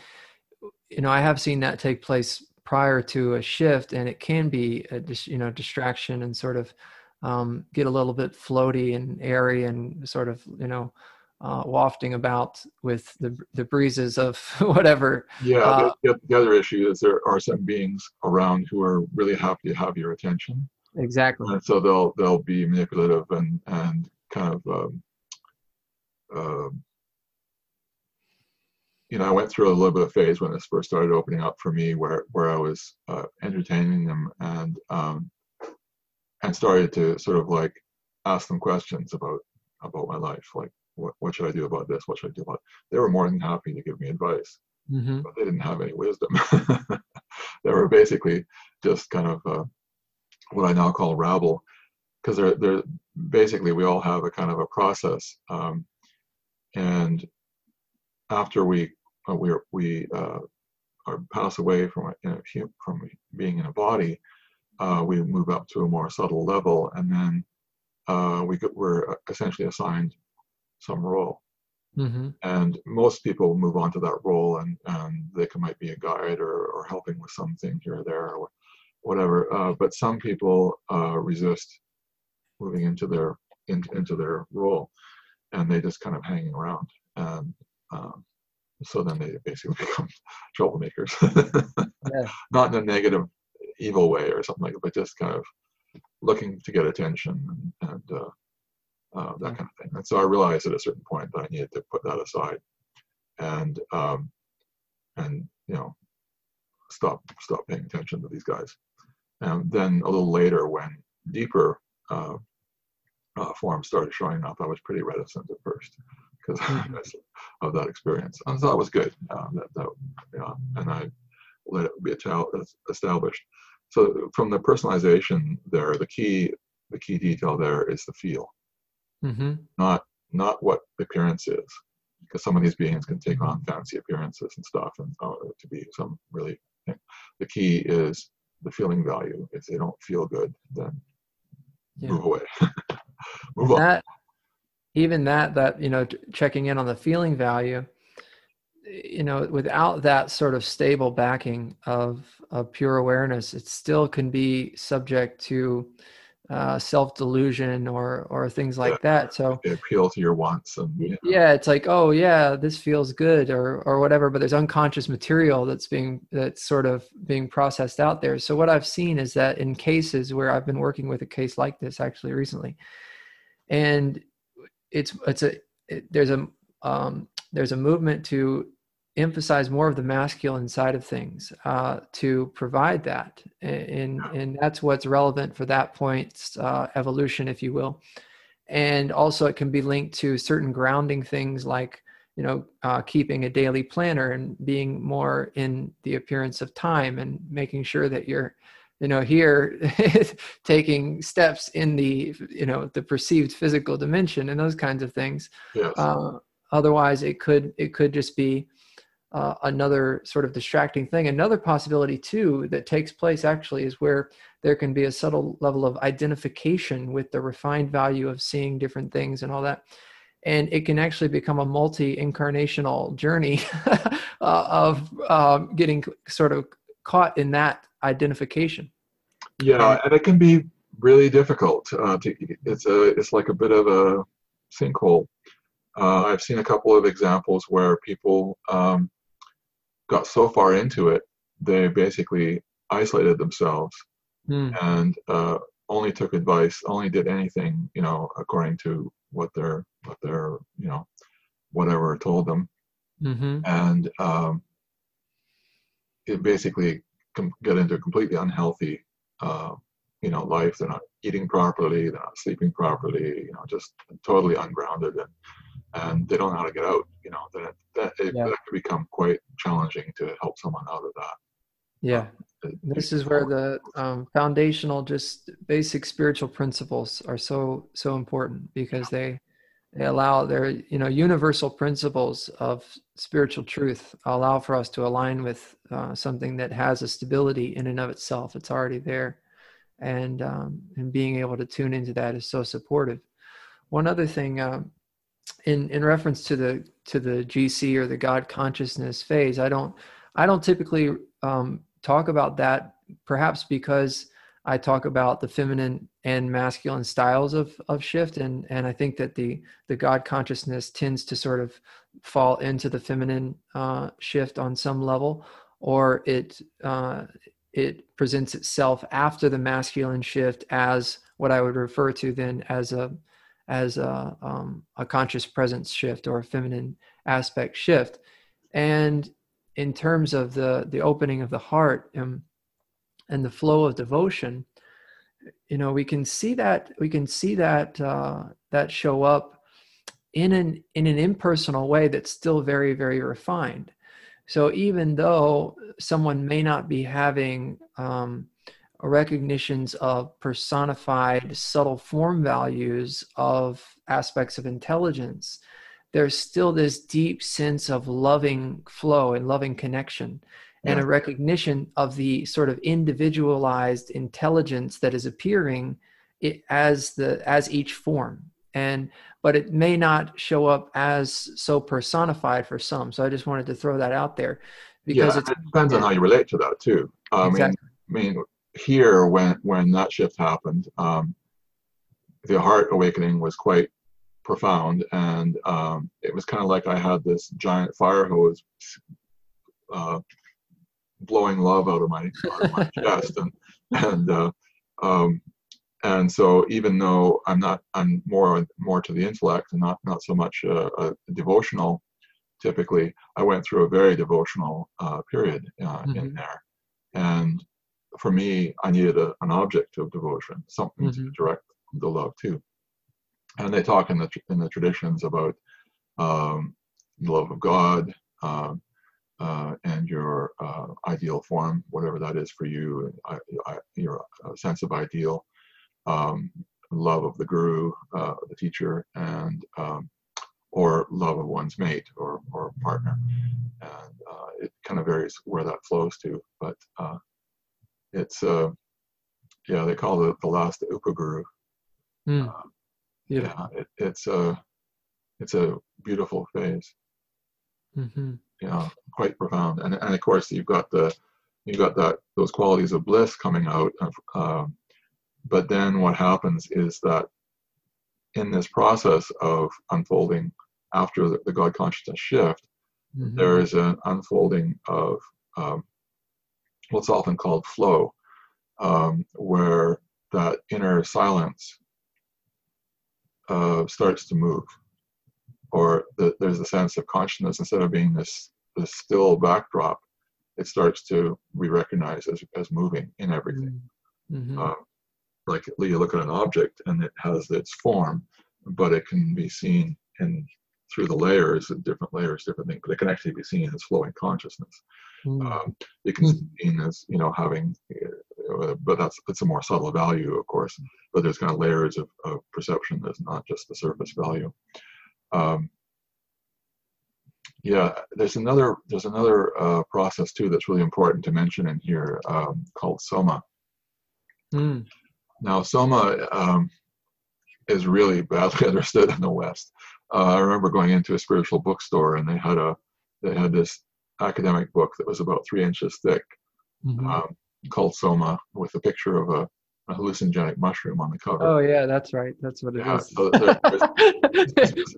you know I have seen that take place prior to a shift and it can be a you know distraction and sort of um, get a little bit floaty and airy and sort of you know uh, wafting about with the the breezes of whatever. Yeah, uh, the, the, other issue is there are some beings around who are really happy to have your attention. Exactly. And so they'll they'll be manipulative and and kind of um, uh, you know, I went through a little bit of phase when this first started opening up for me, where where I was uh, entertaining them and um, and started to sort of like ask them questions about about my life, like what what should I do about this? What should I do about? It? They were more than happy to give me advice, mm-hmm. but they didn't have any wisdom. they were basically just kind of uh, what I now call rabble, because they're they're basically we all have a kind of a process, um, and after we uh, we we uh, are pass away from a, from being in a body, uh, we move up to a more subtle level, and then uh, we get, we're essentially assigned some role. Mm-hmm. And most people move on to that role, and, and they can, might be a guide or, or helping with something here or there or whatever. Uh, but some people uh, resist moving into their in, into their role, and they just kind of hanging around. And um, so then they basically become troublemakers. yeah. Not in a negative, evil way or something like that, but just kind of looking to get attention and, and uh, uh, that kind of thing. And so I realized at a certain point that I needed to put that aside and um, and you know stop stop paying attention to these guys. And then a little later, when deeper uh, uh, forms started showing up, I was pretty reticent at first because mm-hmm. of that experience. And so that was good. Uh, that, that, yeah, and I let it be established. So from the personalization there, the key the key detail there is the feel, mm-hmm. not not what appearance is, because some of these beings can take on fancy appearances and stuff, and uh, to be some really. The key is the feeling value. If they don't feel good, then yeah. move away. move that, on even that that you know checking in on the feeling value you know without that sort of stable backing of of pure awareness it still can be subject to uh, self delusion or or things like that. So they appeal to your wants and yeah. yeah. it's like oh yeah, this feels good or or whatever. But there's unconscious material that's being that's sort of being processed out there. So what I've seen is that in cases where I've been working with a case like this actually recently, and it's it's a it, there's a um, there's a movement to emphasize more of the masculine side of things uh, to provide that. And and that's what's relevant for that point's uh, evolution if you will. And also it can be linked to certain grounding things like you know uh, keeping a daily planner and being more in the appearance of time and making sure that you're you know here taking steps in the you know the perceived physical dimension and those kinds of things yes. Uh, otherwise it could it could just be uh, another sort of distracting thing. Another possibility, too, that takes place actually is where there can be a subtle level of identification with the refined value of seeing different things and all that. And it can actually become a multi incarnational journey uh, of um, getting sort of caught in that identification. Yeah, and it can be really difficult. Uh, to, it's a it's like a bit of a sinkhole. Uh, I've seen a couple of examples where people um, got so far into it, they basically isolated themselves mm. and uh, only took advice, only did anything, you know, according to what their what their you know whatever told them, mm-hmm. and um, it basically get into a completely unhealthy, uh, you know, life. They're not eating properly, they're not sleeping properly, you know, just totally ungrounded and and they don't know how to get out, you know, that that, it, yeah. that could become quite challenging to help someone out of that. Yeah. Um, this is where the um, foundational, just basic spiritual principles are so so important because they they allow their you know universal principles of spiritual truth allow for us to align with uh, something that has a stability in and of itself. It's already there, and um, and being able to tune into that is so supportive. One other thing um, in in reference to the to the GC or the God consciousness phase, I don't I don't typically um, talk about that. Perhaps because I talk about the feminine and masculine styles of of shift, and and I think that the the God consciousness tends to sort of fall into the feminine uh, shift on some level, or it uh, it presents itself after the masculine shift as what I would refer to then as a as a, um, a conscious presence shift or a feminine aspect shift. And in terms of the the opening of the heart and, and the flow of devotion, you know, we can see that we can see that uh, that show up in an in an impersonal way that's still very very refined. So even though someone may not be having um, recognitions of personified subtle form values of aspects of intelligence, there's still this deep sense of loving flow and loving connection and a recognition of the sort of individualized intelligence that is appearing as the as each form. And but it may not show up as so personified for some. So i just wanted to throw that out there because yeah, it depends on how you relate to that too. I exactly. mean, I mean here when when that shift happened um, the heart awakening was quite profound and um, it was kind of like i had this giant fire hose uh, blowing love out of my, out of my chest and and uh, um, and so even though i'm not i'm more more to the intellect and not not so much a, a devotional typically i went through a very devotional uh, period uh, mm-hmm. in there and for me, I needed a, an object of devotion, something mm-hmm. to direct the love to. And they talk in the in the traditions about um, the love of God um, uh, and your uh, ideal form, whatever that is for you, I, I, your uh, sense of ideal, um, love of the guru, uh, the teacher, and um, or love of one's mate or or partner. And uh, it kind of varies where that flows to, but uh, it's uh, yeah, they call it the last upaguru. Mm. Uh, yeah, it, it's a it's a beautiful phase. Mm-hmm. You know, quite profound. And and of course you've got the you've got that those qualities of bliss coming out. Of, um, but then what happens is that in this process of unfolding after the, the God consciousness shift, mm-hmm. there is an unfolding of um, what's often called flow, um, where that inner silence uh, starts to move, or the, there's a sense of consciousness instead of being this this still backdrop, it starts to be recognized as as moving in everything. Mm-hmm. Uh, like you look at an object and it has its form, but it can be seen in through the layers different layers, different things, but it can actually be seen as flowing consciousness. Mm. Um, it can be seen as you know having, uh, but that's it's a more subtle value, of course. But there's kind of layers of, of perception. that's not just the surface value. Um, yeah, there's another there's another uh, process too that's really important to mention in here um, called soma. Mm. Now, soma um, is really badly understood in the West. Uh, I remember going into a spiritual bookstore and they had a they had this academic book that was about three inches thick mm-hmm. um, called Soma with a picture of a, a, hallucinogenic mushroom on the cover. Oh yeah, that's right. That's what it yeah, is. So there, there's,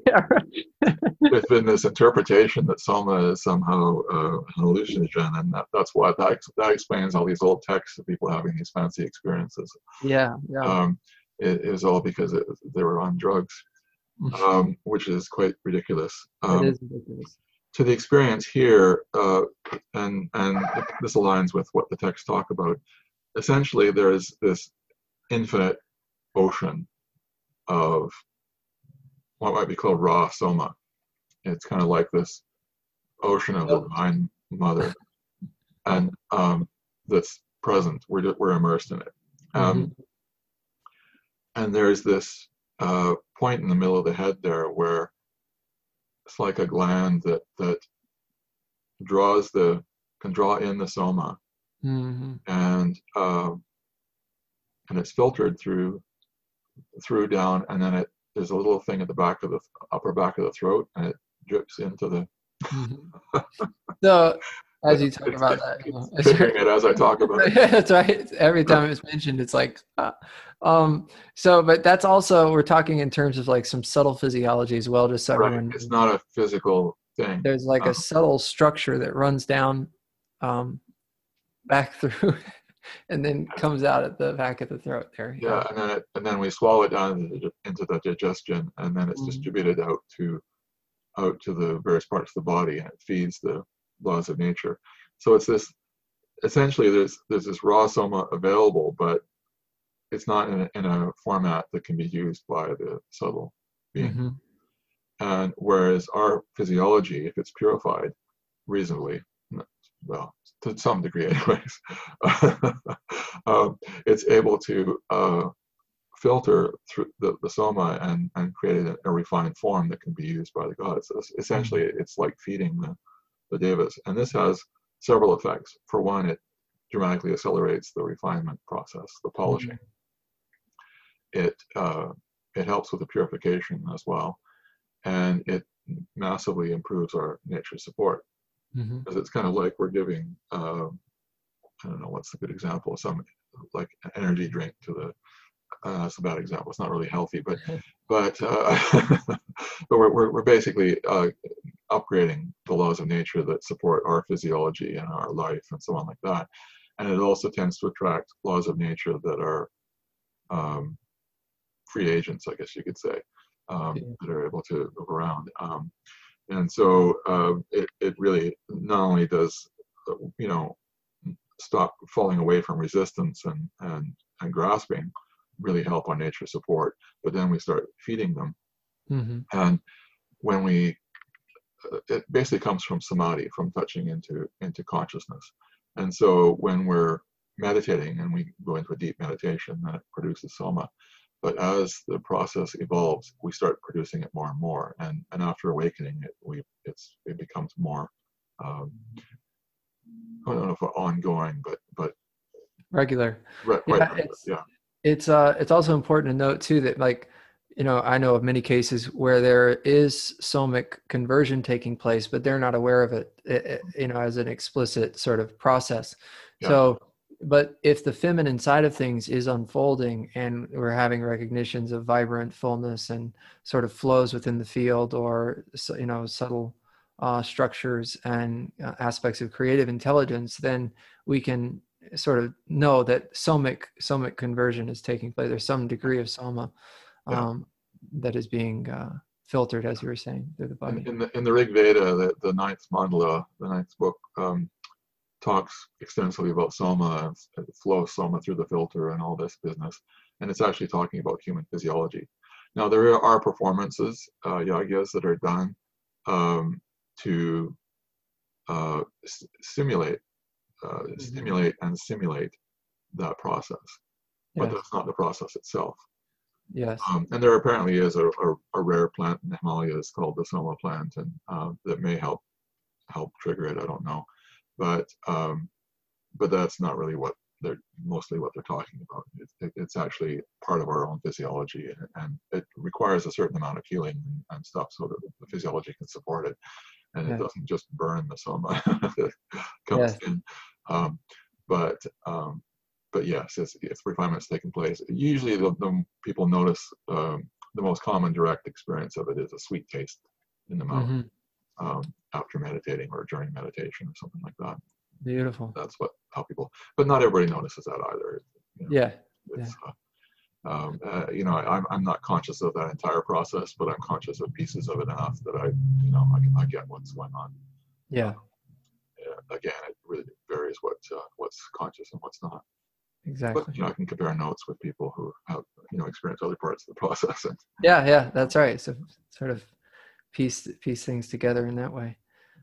there's been this interpretation that Soma is somehow uh, hallucinogen, and that, that's why that that explains all these old texts of people having these fancy experiences. Yeah, yeah. Um, it, it was all because it, they were on drugs, um, which is quite ridiculous. Um, it is ridiculous. To the experience here, uh, and and this aligns with what the texts talk about. Essentially, there is this infinite ocean of what might be called raw soma. It's kind of like this ocean of the divine mother, and um, that's present. We're we're immersed in it. Um, mm-hmm and there's this uh, point in the middle of the head there where it's like a gland that that draws the can draw in the soma mm-hmm. and uh, and it's filtered through through down and then it there's a little thing at the back of the upper back of the throat and it drips into the mm-hmm. so as you talk about that. You know, it as I talk about it. that's right. Every time it's mentioned, it's like, uh, um, so, but that's also, we're talking in terms of like some subtle physiology as well, just so right. everyone. It's not a physical thing. There's like um, a subtle structure that runs down, um, back through and then comes out at the back of the throat there. Yeah. yeah and then it, and then we swallow it down into the digestion and then it's mm-hmm. distributed out to, out to the various parts of the body and it feeds the laws of nature. So it's this essentially there's there's this raw soma available, but it's not in a, in a format that can be used by the subtle being. Mm-hmm. And whereas our physiology, if it's purified reasonably, well, to some degree, anyways, um, it's able to uh, filter through the, the soma and, and create a, a, refined form that can be used by the gods. So essentially, mm-hmm. it's like feeding the, the devas. And this has several effects. For one, it dramatically accelerates the refinement process, the polishing. Mm-hmm. It uh, it helps with the purification as well, and it massively improves our nature support mm-hmm. it's kind of like we're giving uh, I don't know what's a good example some like energy drink to the uh, that's a bad example. It's not really healthy, but but uh, but we're, we're, we're basically uh, upgrading the laws of nature that support our physiology and our life and so on like that. And it also tends to attract laws of nature that are um, free agents, I guess you could say, um, yeah. that are able to move around. Um, and so uh, it, it really not only does, you know, stop falling away from resistance and, and, and grasping, really help our nature support, but then we start feeding them. Mm-hmm. And when we uh, it basically comes from samadhi, from touching into into consciousness. And so when we're meditating and we go into a deep meditation, that produces soma. But as the process evolves, we start producing it more and more. And and after awakening, it we it's it becomes more. Um, I don't know if ongoing, but but regular. Right, yeah, right, it's, yeah. It's uh it's also important to note too that like you know, I know of many cases where there is somic conversion taking place, but they're not aware of it, it eh, you know, as an explicit sort of process. Yeah. So, but if the feminine side of things is unfolding and we're having recognitions of vibrant fullness and sort of flows within the field or, you know, subtle uh, structures and uh, aspects of creative intelligence, then we can sort of know that somic somic conversion is taking place. There's some degree of soma um, yeah. that is being uh, filtered, as you were saying, through the body. In the in the Rig Veda, the, the ninth mandala, the ninth book, um, talks extensively about soma and flow of soma through the filter and all this business, and it's actually talking about human physiology. Now there are performances, uh, yagyas that are done um, to uh, simulate, uh, mm-hmm. stimulate and simulate that process, but that's not the process itself. Yes. Um, and there apparently is a, a, a, rare plant in the Himalayas called the Soma plant, and uh, that may help help trigger it. I don't know, but um, but that's not really what they're mostly what they're talking about. It, it, it's actually part of our own physiology, and, and, it requires a certain amount of healing and, stuff so that the physiology can support it, and it doesn't just burn the soma that comes yes. in. Um, but um, but yes, it's, it's refinement's taking place. Usually, the, the people notice um, the most common direct experience of it is a sweet taste in the mouth mm-hmm. Um, after meditating or during meditation or something like that. Beautiful. That's what how people, but not everybody notices that either. You know, yeah. yeah. Uh, um, uh, you know, I, am I'm not conscious of that entire process, but I'm conscious of pieces of it enough that I, you know, I, I get what's going on. Yeah. Uh, again, it really varies what uh, what's conscious and what's not. Exactly. But, you know, I can compare notes with people who have, you know, experienced other parts of the process. And, yeah, yeah, that's right. So sort of piece piece things together in that way.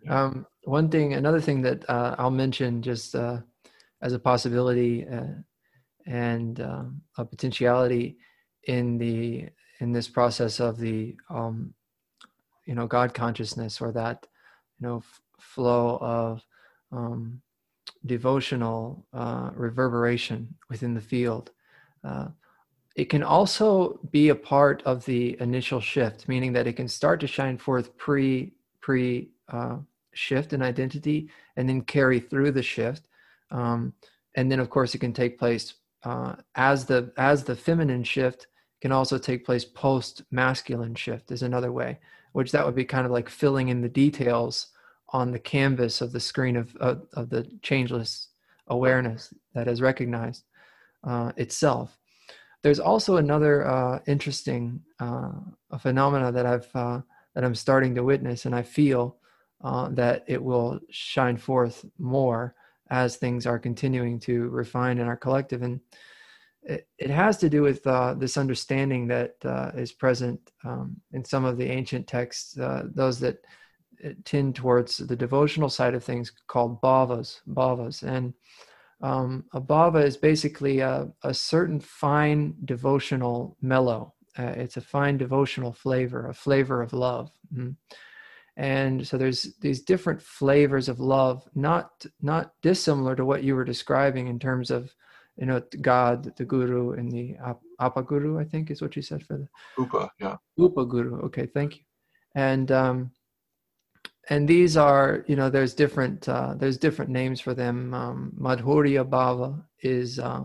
Yeah. Um, one thing, another thing that uh, I'll mention just uh, as a possibility uh, and um, a potentiality in the in this process of the um, you know God consciousness or that you know f- flow of um, devotional uh, reverberation within the field. It can also be a part of the initial shift, meaning that it can start to shine forth pre pre uh, shift in identity, and then carry through the shift, um, and then of course it can take place uh, as the as the feminine shift can also take place post masculine shift is another way, which that would be kind of like filling in the details on the canvas of the screen of, of, of the changeless awareness that is recognized uh, itself. There's also another uh, interesting uh, phenomena that I've uh, that I'm starting to witness, and I feel uh, that it will shine forth more as things are continuing to refine in our collective. And it, it has to do with uh, this understanding that is present um, in some of the ancient texts, those that tend towards the devotional side of things called bhavas, bhavas. And um, a bhava is basically a, a certain fine devotional mellow. Uh, it's a fine devotional flavor, a flavor of love. Mm-hmm. And so there's these different flavors of love, not not dissimilar to what you were describing in terms of, you know, God, the Guru, and the Apaguru. I think is what you said for the Upa, yeah. Upa Guru. Okay, thank you. And um, and these are you know there's different uh, there's different names for them. Um, madhurya bhava is uh,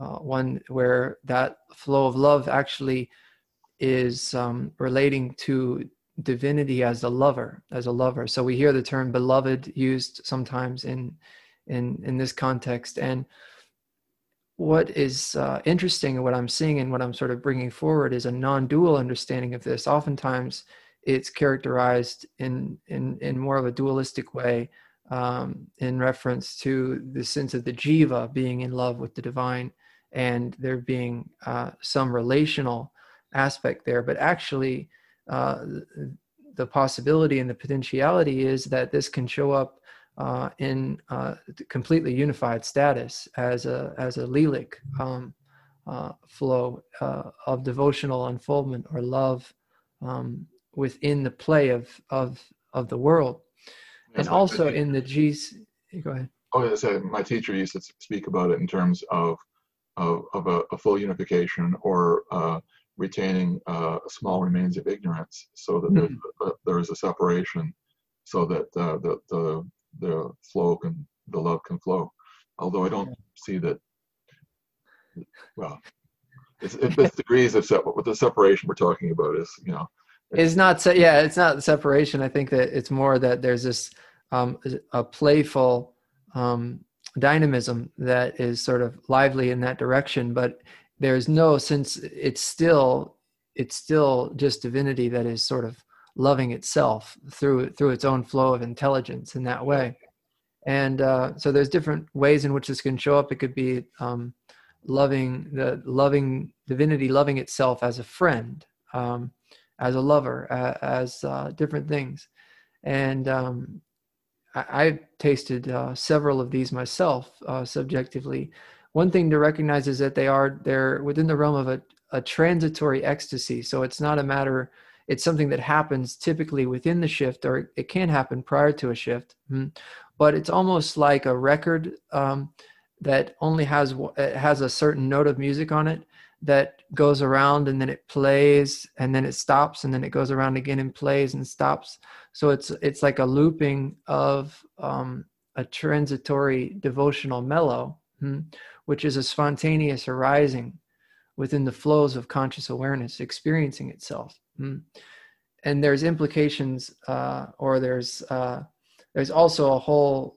uh, one where that flow of love actually is um, relating to divinity as a lover as a lover. So we hear the term beloved used sometimes in in in this context. And what is uh, interesting and what i'm seeing and what i'm sort of bringing forward is a non-dual understanding of this. Oftentimes it's characterized in in in more of a dualistic way um, in reference to the sense of the jiva being in love with the divine and there being uh, some relational aspect there. But actually uh, the possibility and the potentiality is that this can show up uh, in uh, completely unified status as a as a lilic um, uh, flow uh, of devotional unfoldment or love um, within the play of of of the world and also in the g's go ahead oh yes my teacher used to speak about it in terms of of, of a, a full unification or uh, retaining uh, small remains of ignorance so that mm-hmm. there is a separation so that uh, the, the, the flow can, the love can flow. Although I don't see that, well, it's, it's degrees of separate, what the separation we're talking about is, you know. It's not, se- yeah, it's not separation. I think that it's more that there's this, um, a playful um, dynamism that is sort of lively in that direction, but there's no since it's still it's still just divinity that is sort of loving itself through through its own flow of intelligence in that way and uh, so there's different ways in which this can show up it could be um, loving the loving divinity loving itself as a friend um, as a lover uh, as uh, different things. And um, I, have tasted uh, several of these myself uh, subjectively. One thing to recognize is that they are they're within the realm of a, a transitory ecstasy. So it's not a matter it's something that happens typically within the shift or it can happen prior to a shift hmm. but it's almost like a record um, that only has has a certain note of music on it that goes around and then it plays and then it stops and then it goes around again and plays and stops so it's it's like a looping of um, a transitory devotional mellow hmm, which is a spontaneous arising within the flows of conscious awareness, experiencing itself. Mm. And there's implications, uh, or there's uh, there's also a whole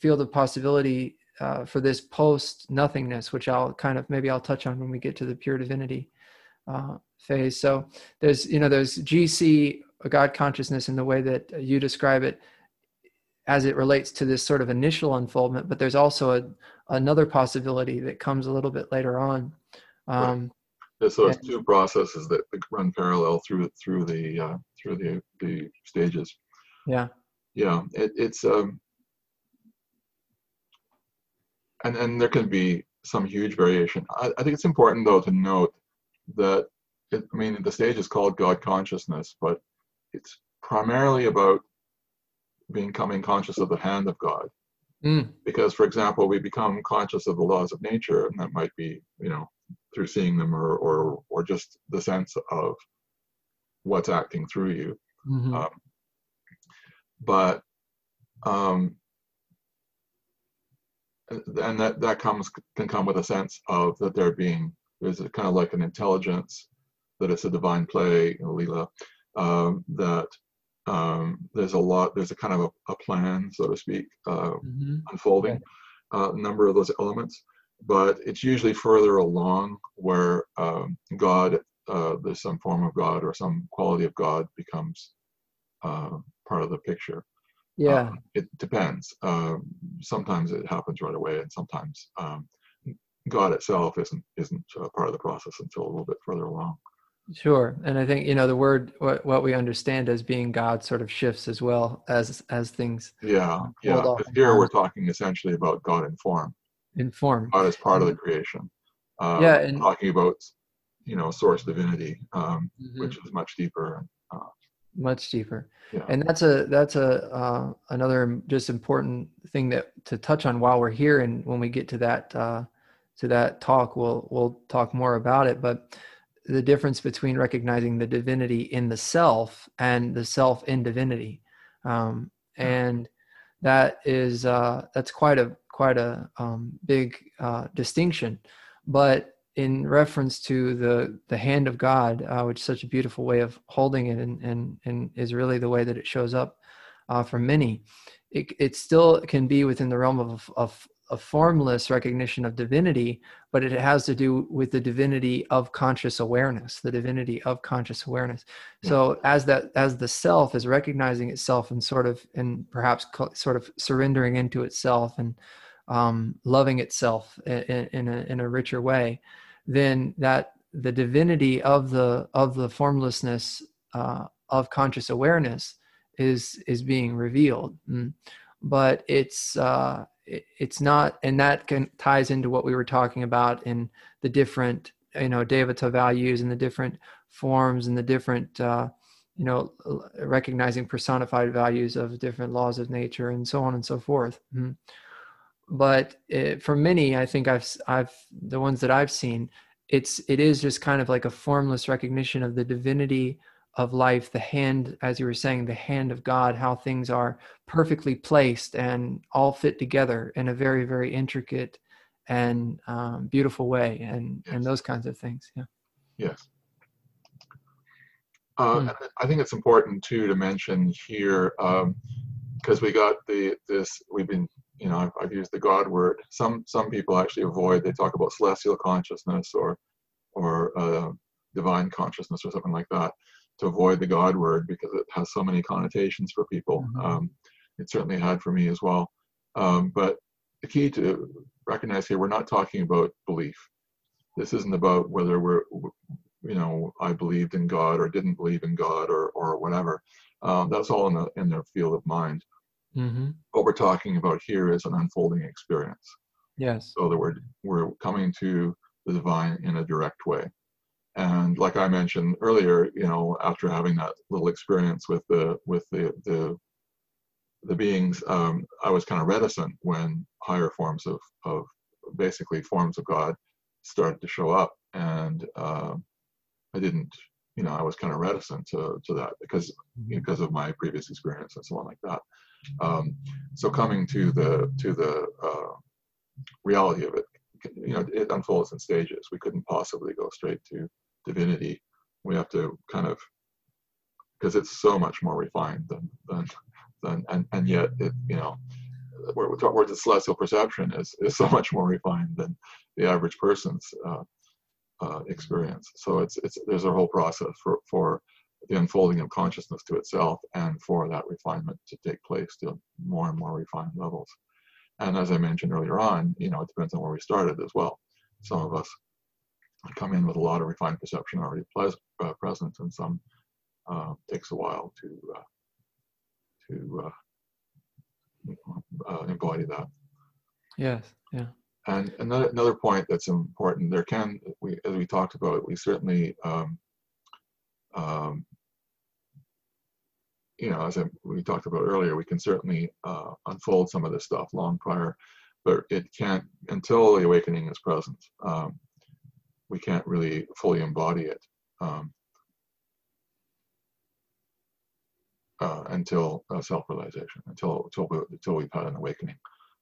field of possibility uh, for this post nothingness, which I'll kind of maybe I'll touch on when we get to the pure divinity uh, phase. So there's you know there's GC God consciousness in the way that you describe it as it relates to this sort of initial unfoldment, but there's also a, another possibility that comes a little bit later on. Um, right. So it's two processes that run parallel through through the uh, through the the stages. Yeah. Yeah. It, it's um, and and there can be some huge variation. I, I think it's important though to note that it, I mean the stage is called God consciousness, but it's primarily about becoming conscious of the hand of God. Mm. Because, for example, we become conscious of the laws of nature, and that might be, you know, through seeing them or or or just the sense of what's acting through you. Mm-hmm. Um, but um, and that that comes can come with a sense of that there being there's a kind of like an intelligence that it's a divine play, Lila, um, that um, there's a lot there's a kind of a, a plan so to speak uh, mm-hmm. unfolding a uh, number of those elements. But it's usually further along where um, god uh, there's some form of god or some quality of god becomes uh, part of the picture yeah um, it depends um, sometimes it happens right away and sometimes um, god itself isn't isn't part of the process until a little bit further along Sure, and I think you know the word what, what we understand as being God sort of shifts as well as as things. Yeah, yeah. Here we're talking essentially about God in form. In form. God is part of the mm-hmm. creation. Um, yeah, and talking about you know source divinity, um, mm-hmm. which is much deeper. Uh, much deeper. Yeah. And that's a that's a uh, another just important thing that to touch on while we're here, and when we get to that uh, to that talk, we'll we'll talk more about it, but the difference between recognizing the divinity in the self and the self in divinity um, and that is uh, that's quite a quite a um, big uh, distinction but in reference to the the hand of god uh, which is such a beautiful way of holding it and and, and is really the way that it shows up uh, for many it, it still can be within the realm of, of a formless recognition of divinity, but it has to do with the divinity of conscious awareness, the divinity of conscious awareness. So as that as the self is recognizing itself and sort of and perhaps sort of surrendering into itself and um, loving itself in, in, a, in a richer way, then that the divinity of the of the formlessness uh, of conscious awareness is is being revealed. Mm. But it's uh, it's not and that can ties into what we were talking about in the different you know devata values and the different forms and the different uh, you know recognizing personified values of different laws of nature and so on and so forth mm-hmm. But it, for many i think i've i've the ones that i've seen it's it is just kind of like a formless recognition of the divinity of life the hand as you were saying the hand of god how things are perfectly placed and all fit together in a very very intricate and um, beautiful way and yes. and those kinds of things yeah yes uh, hmm. i think it's important too to mention here because um, we got the this we've been you know I've, I've, used the god word some some people actually avoid they talk about celestial consciousness or or uh, divine consciousness or something like that to avoid the God word because it has so many connotations for people. Mm-hmm. Um, it certainly had for me as well. Um, but the key to recognize here, we're not talking about belief. This isn't about whether we're, you know, I believed in God or didn't believe in God or or whatever. Um, that's all in the in their field of mind. Mm-hmm. What we're talking about here is an unfolding experience. Yes. So that we're we're coming to the divine in a direct way. And like I mentioned earlier, you know, after having that little experience with the with the the the beings, um, I was kind of reticent when higher forms of of basically forms of God started to show up, and uh, I didn't, you know, I was kind of reticent to to that because mm-hmm. because of my previous experience and so on like that. Um, so coming to the to the uh, reality of it, you know, it unfolds in stages. We couldn't possibly go straight to divinity. We have to kind of, because it's so much more refined than, than, than and, and yet it, you know, where, where the celestial perception is, is so much more refined than the average person's uh, uh, experience. So it's, it's, there's a whole process for, for the unfolding of consciousness to itself and for that refinement to take place to more and more refined levels. And as I mentioned earlier on, you know, it depends on where we started as well. Some of us come in with a lot of refined perception already ples- uh, present, and some uh, takes a while to uh, to uh, uh, embody that. Yes. Yeah. And another another point that's important, there can we as we talked about, we certainly um, um, you know, as I, we talked about earlier, we can certainly uh, unfold some of this stuff long prior, but it can't until the awakening is present. Um, we can't really fully embody it um, uh, until uh, self-realization, until until we, until we've had an awakening.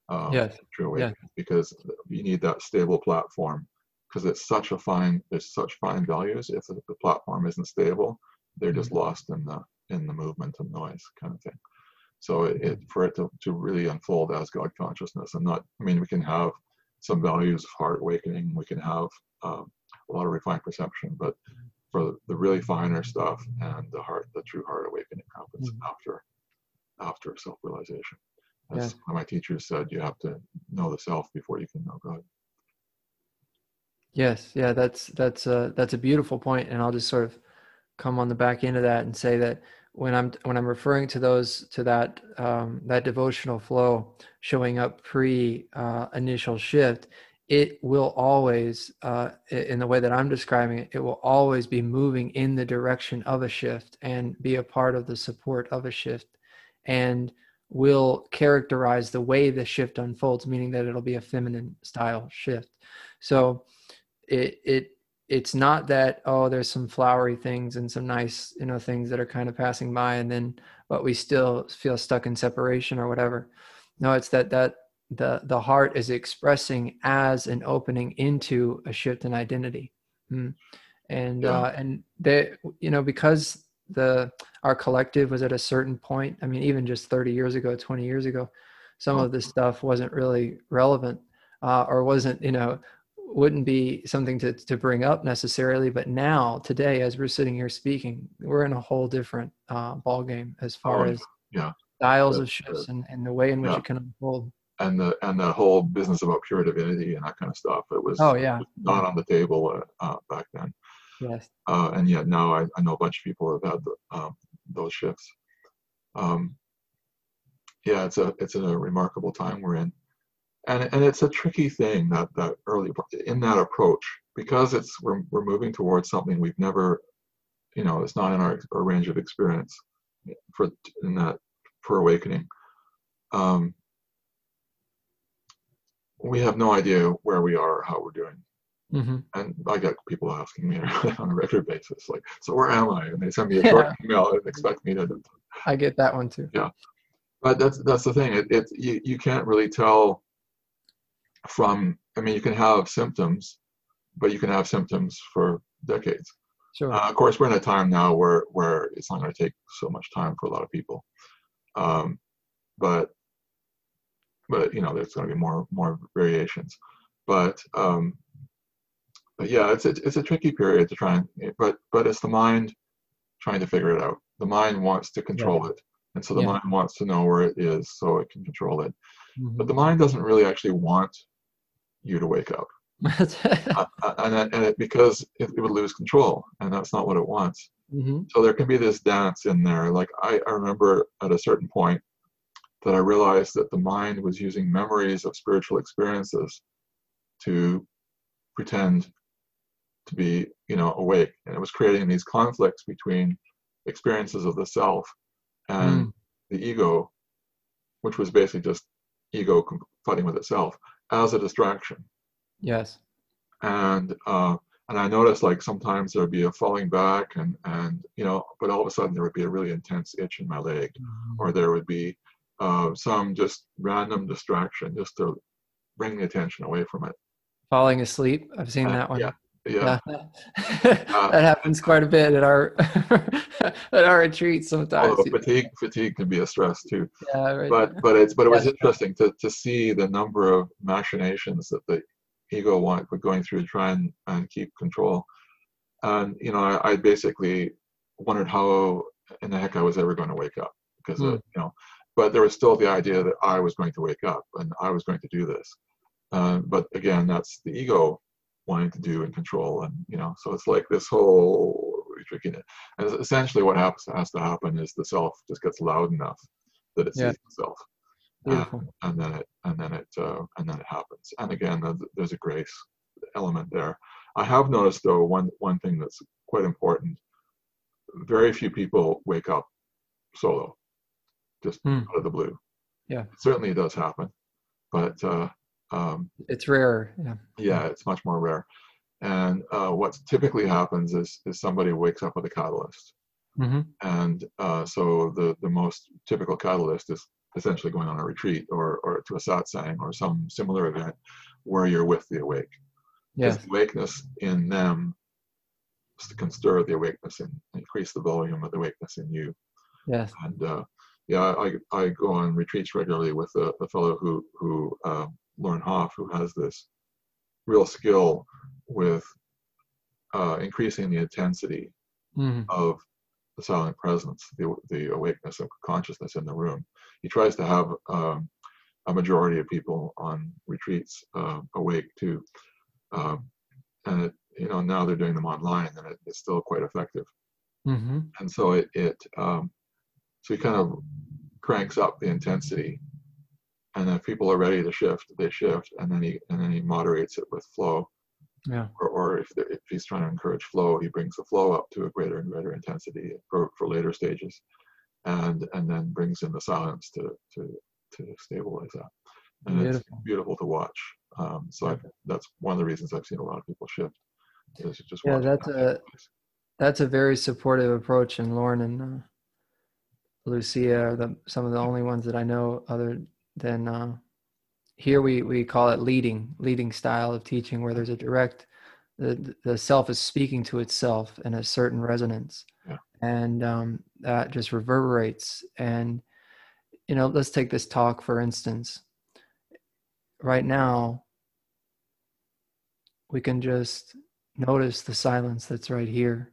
Um, yes. True awakening, yes. because you need that stable platform because it's such a fine there's such fine values if the, the platform isn't stable they're just mm-hmm. lost in the in the movement and noise kind of thing so it, it, for it to, to really unfold as god consciousness and not i mean we can have some values of heart awakening we can have um, a lot of refined perception but for the really finer stuff and the heart the true heart awakening happens mm-hmm. after after self-realization as yeah. my teachers said you have to know the self before you can know god yes yeah that's that's a that's a beautiful point and i'll just sort of come on the back end of that and say that when I'm when I'm referring to those to that um, that devotional flow showing up pre uh, initial shift, it will always uh, in the way that I'm describing it, it will always be moving in the direction of a shift and be a part of the support of a shift, and will characterize the way the shift unfolds, meaning that it'll be a feminine style shift. So it it it's not that oh there's some flowery things and some nice you know things that are kind of passing by and then but we still feel stuck in separation or whatever no it's that that the the heart is expressing as an opening into a shift in identity mm. and yeah. uh and they you know because the our collective was at a certain point i mean even just 30 years ago 20 years ago some of this stuff wasn't really relevant uh, or wasn't you know wouldn't be something to, to bring up necessarily but now today as we're sitting here speaking we're in a whole different uh, ball game as far oh, as yeah. Styles of shifts and, and the way in which yeah. it can unfold. And the and the whole business about pure divinity and that kind of stuff it was oh yeah. not on the table uh, uh, back then. Yes. Uh, and yet now I, I know a bunch of people have had the, um, those shifts. Um, yeah it's a it's a remarkable time we're in and and it's a tricky thing that that early in that approach because it's we're we're moving towards something we've never, you know, it's not in our, our range of experience for in that for awakening. Um, we have no idea where we are or how we're doing. Mm-hmm. And I get people asking me on a regular basis, like, "So where am I?" And they send me a short yeah. email and expect me to. I get that one too. Yeah, but that's that's the thing. It, it you you can't really tell from. I mean, you can have symptoms, but you can have symptoms for decades. Sure. Uh, of course, we're in a time now where where it's not going to take so much time for a lot of people, um, but but you know, there's going to be more more variations. But um, but yeah, it's a, it's a tricky period to try and but but it's the mind trying to figure it out. The mind wants to control it, and so the yeah. mind wants to know where it is so it can control it. Mm-hmm. But the mind doesn't really actually want you to wake up, uh, uh, and and it, because it, it, would lose control, and that's not what it wants. Mm-hmm. So there can be this dance in there. Like I, I remember at a certain point that I realized that the mind was using memories of spiritual experiences to pretend to be, you know, awake. And it was creating these conflicts between experiences of the self and mm. the ego, which was basically just ego fighting with itself as a distraction. Yes. And uh, and I noticed like sometimes there would be a falling back and and you know, but all of a sudden there would be a really intense itch in my leg, mm. or there would be uh, some just random distraction just to bring the attention away from it. Falling asleep. I've seen uh, that one. Yeah. Yeah, yeah. uh, that happens quite a bit at our at our retreats sometimes. Oh, fatigue, fatigue can be a stress too. Yeah, right. But but it's but it was interesting to to see the number of machinations that the ego want going through to try and, and keep control. And you know, I, I basically wondered how in the heck I was ever going to wake up because mm. of, you know but there was still the idea that I was going to wake up and I was going to do this. Uh, but again, that's the ego wanting to do and control, and you know, so it's like this whole tricking it. And essentially, what happens has to happen is the self just gets loud enough that it sees yeah. itself, um, and then it and then it uh, and then it happens. And again, there's a grace element there. I have noticed though one one thing that's quite important. Very few people wake up solo just hmm. out of the blue. Yeah, certainly it does happen, but uh, um, it's rare. Yeah, yeah, it's much more rare. And uh, what typically happens is is somebody wakes up with a catalyst, mm-hmm. and uh, so the the most typical catalyst is essentially going on a retreat or or to a satsang or some similar event where you're with the awake. Yes, the awakeness in them can stir the awakeness and increase the volume of the awakeness in you. Yes, and uh, yeah, I, I go on retreats regularly with a, a fellow who, who uh, Lorne Hoff, who has this real skill with uh, increasing the intensity mm-hmm. of the silent presence, the, the awakeness of consciousness in the room. He tries to have um, a majority of people on retreats uh, awake too. Um, and it, you know, now they're doing them online and it, it's still quite effective. Mm-hmm. And so it, it um, so he kind of cranks up the intensity, and if people are ready to shift, they shift, and then he and then he moderates it with flow. Yeah. Or, or if, if he's trying to encourage flow, he brings the flow up to a greater and greater intensity for, for later stages, and and then brings in the silence to to to stabilize that. And beautiful. it's beautiful to watch. Um, so I, that's one of the reasons I've seen a lot of people shift. Is just yeah, that's a that's a very supportive approach, and Lorne and uh, Lucia are the some of the only ones that I know other than uh, here we we call it leading leading style of teaching where there's a direct the the self is speaking to itself in a certain resonance. Yeah. and um, that just reverberates. And you know let's take this talk for instance. Right now we can just notice the silence that's right here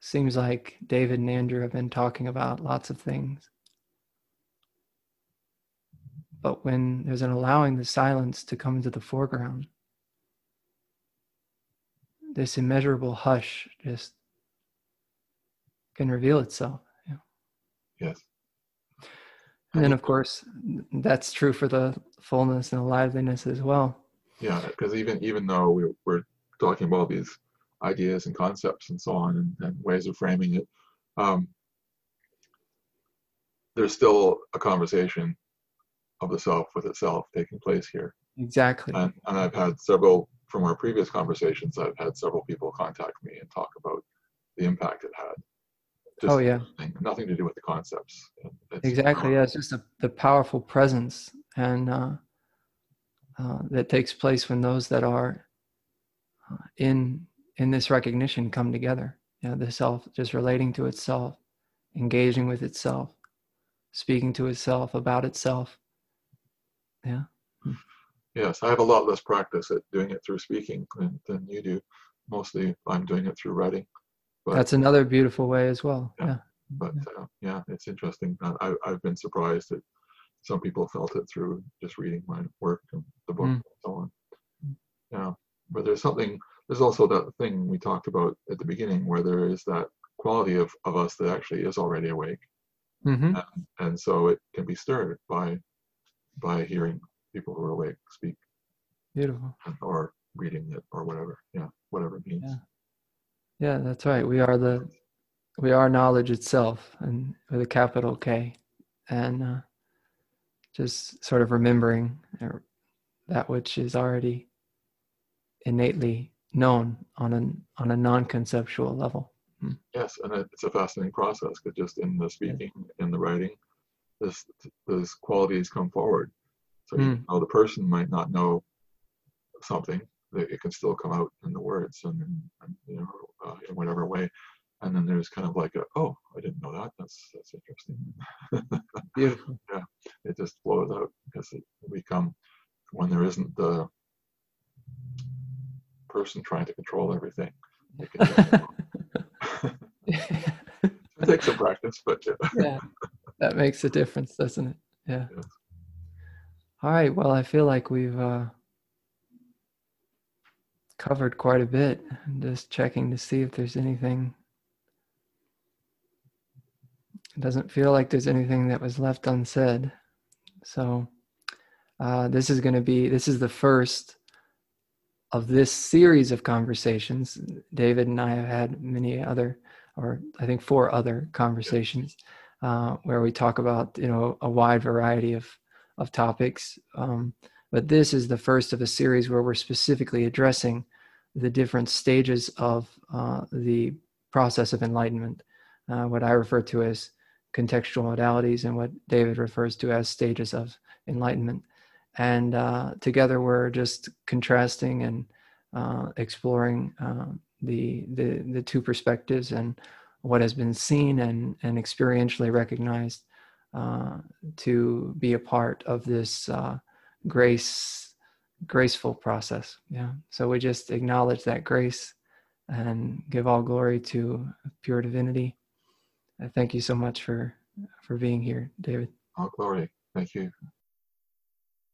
Seems like David and Andrew have been talking about lots of things. But when there's an allowing the silence to come into the foreground, this immeasurable hush just can reveal itself. Yeah. Yes. And then, of course, that's true for the fullness and the liveliness as well. Yeah, because even even though we, we're talking about these ideas and concepts and so on and, and ways of framing it. Um, there's still a conversation of the self with itself taking place here. Exactly. And, and I've had several from our previous conversations. I've had several people contact me and talk about the impact it had. Just oh yeah. Nothing, nothing, to do with the concepts. It's, exactly. Yeah, it's just a, the powerful presence and uh, uh, that takes place when those that are uh, in in this recognition come together. You know, the self just relating to itself, engaging with itself, speaking to itself about itself. Yeah. Yes, I have a lot less practice at doing it through speaking than, than you do. Mostly, I'm doing it through writing. But, That's another beautiful way as well. Yeah. yeah. But yeah. Uh, yeah. it's interesting. I, I've been surprised that some people felt it through just reading my work and the book mm. and so on. Yeah, but there's something. There's also that thing we talked about at the beginning, where there is that quality of, of us that actually is already awake, mm-hmm. and, and so it can be stirred by by hearing people who are awake speak. Beautiful. Or reading it or whatever. Yeah, whatever it means. Yeah. Yeah, that's right. We are the we are knowledge itself, and with a capital K, and uh, just sort of remembering that which is already innately known on an on a non-conceptual level. Hmm. Yes, and it's a fascinating process because just in the speaking, in the writing, this those qualities come forward. So mm. even though the person might not know something, that it can still come out in the words and, and you know uh, in whatever way and then there's kind of like a oh i didn't know that that's that's interesting beautiful yeah it just flows out because it, we come when there isn't the person trying to control everything it, it takes some practice but yeah. yeah that makes a difference doesn't it yeah yes. all right well i feel like we've uh covered quite a bit. I'm just checking to see if there's anything. It doesn't feel like there's anything that was left unsaid. So uh, this is going to be this is the first of this series of conversations. David and I have had many other, or I think four other conversations uh, where we talk about you know a wide variety of of topics. Um, but this is the first of a series where we're specifically addressing the different stages of uh, the process of enlightenment, uh, what I refer to as contextual modalities and what David refers to as stages of enlightenment. And uh, together we're just contrasting and uh, exploring uh, the, the, the two perspectives and what has been seen and, and experientially recognized uh, to be a part of this grace graceful process. Yeah. So we just acknowledge that grace and give all glory to pure divinity. I thank you so much for for being here, David. All glory. Thank you.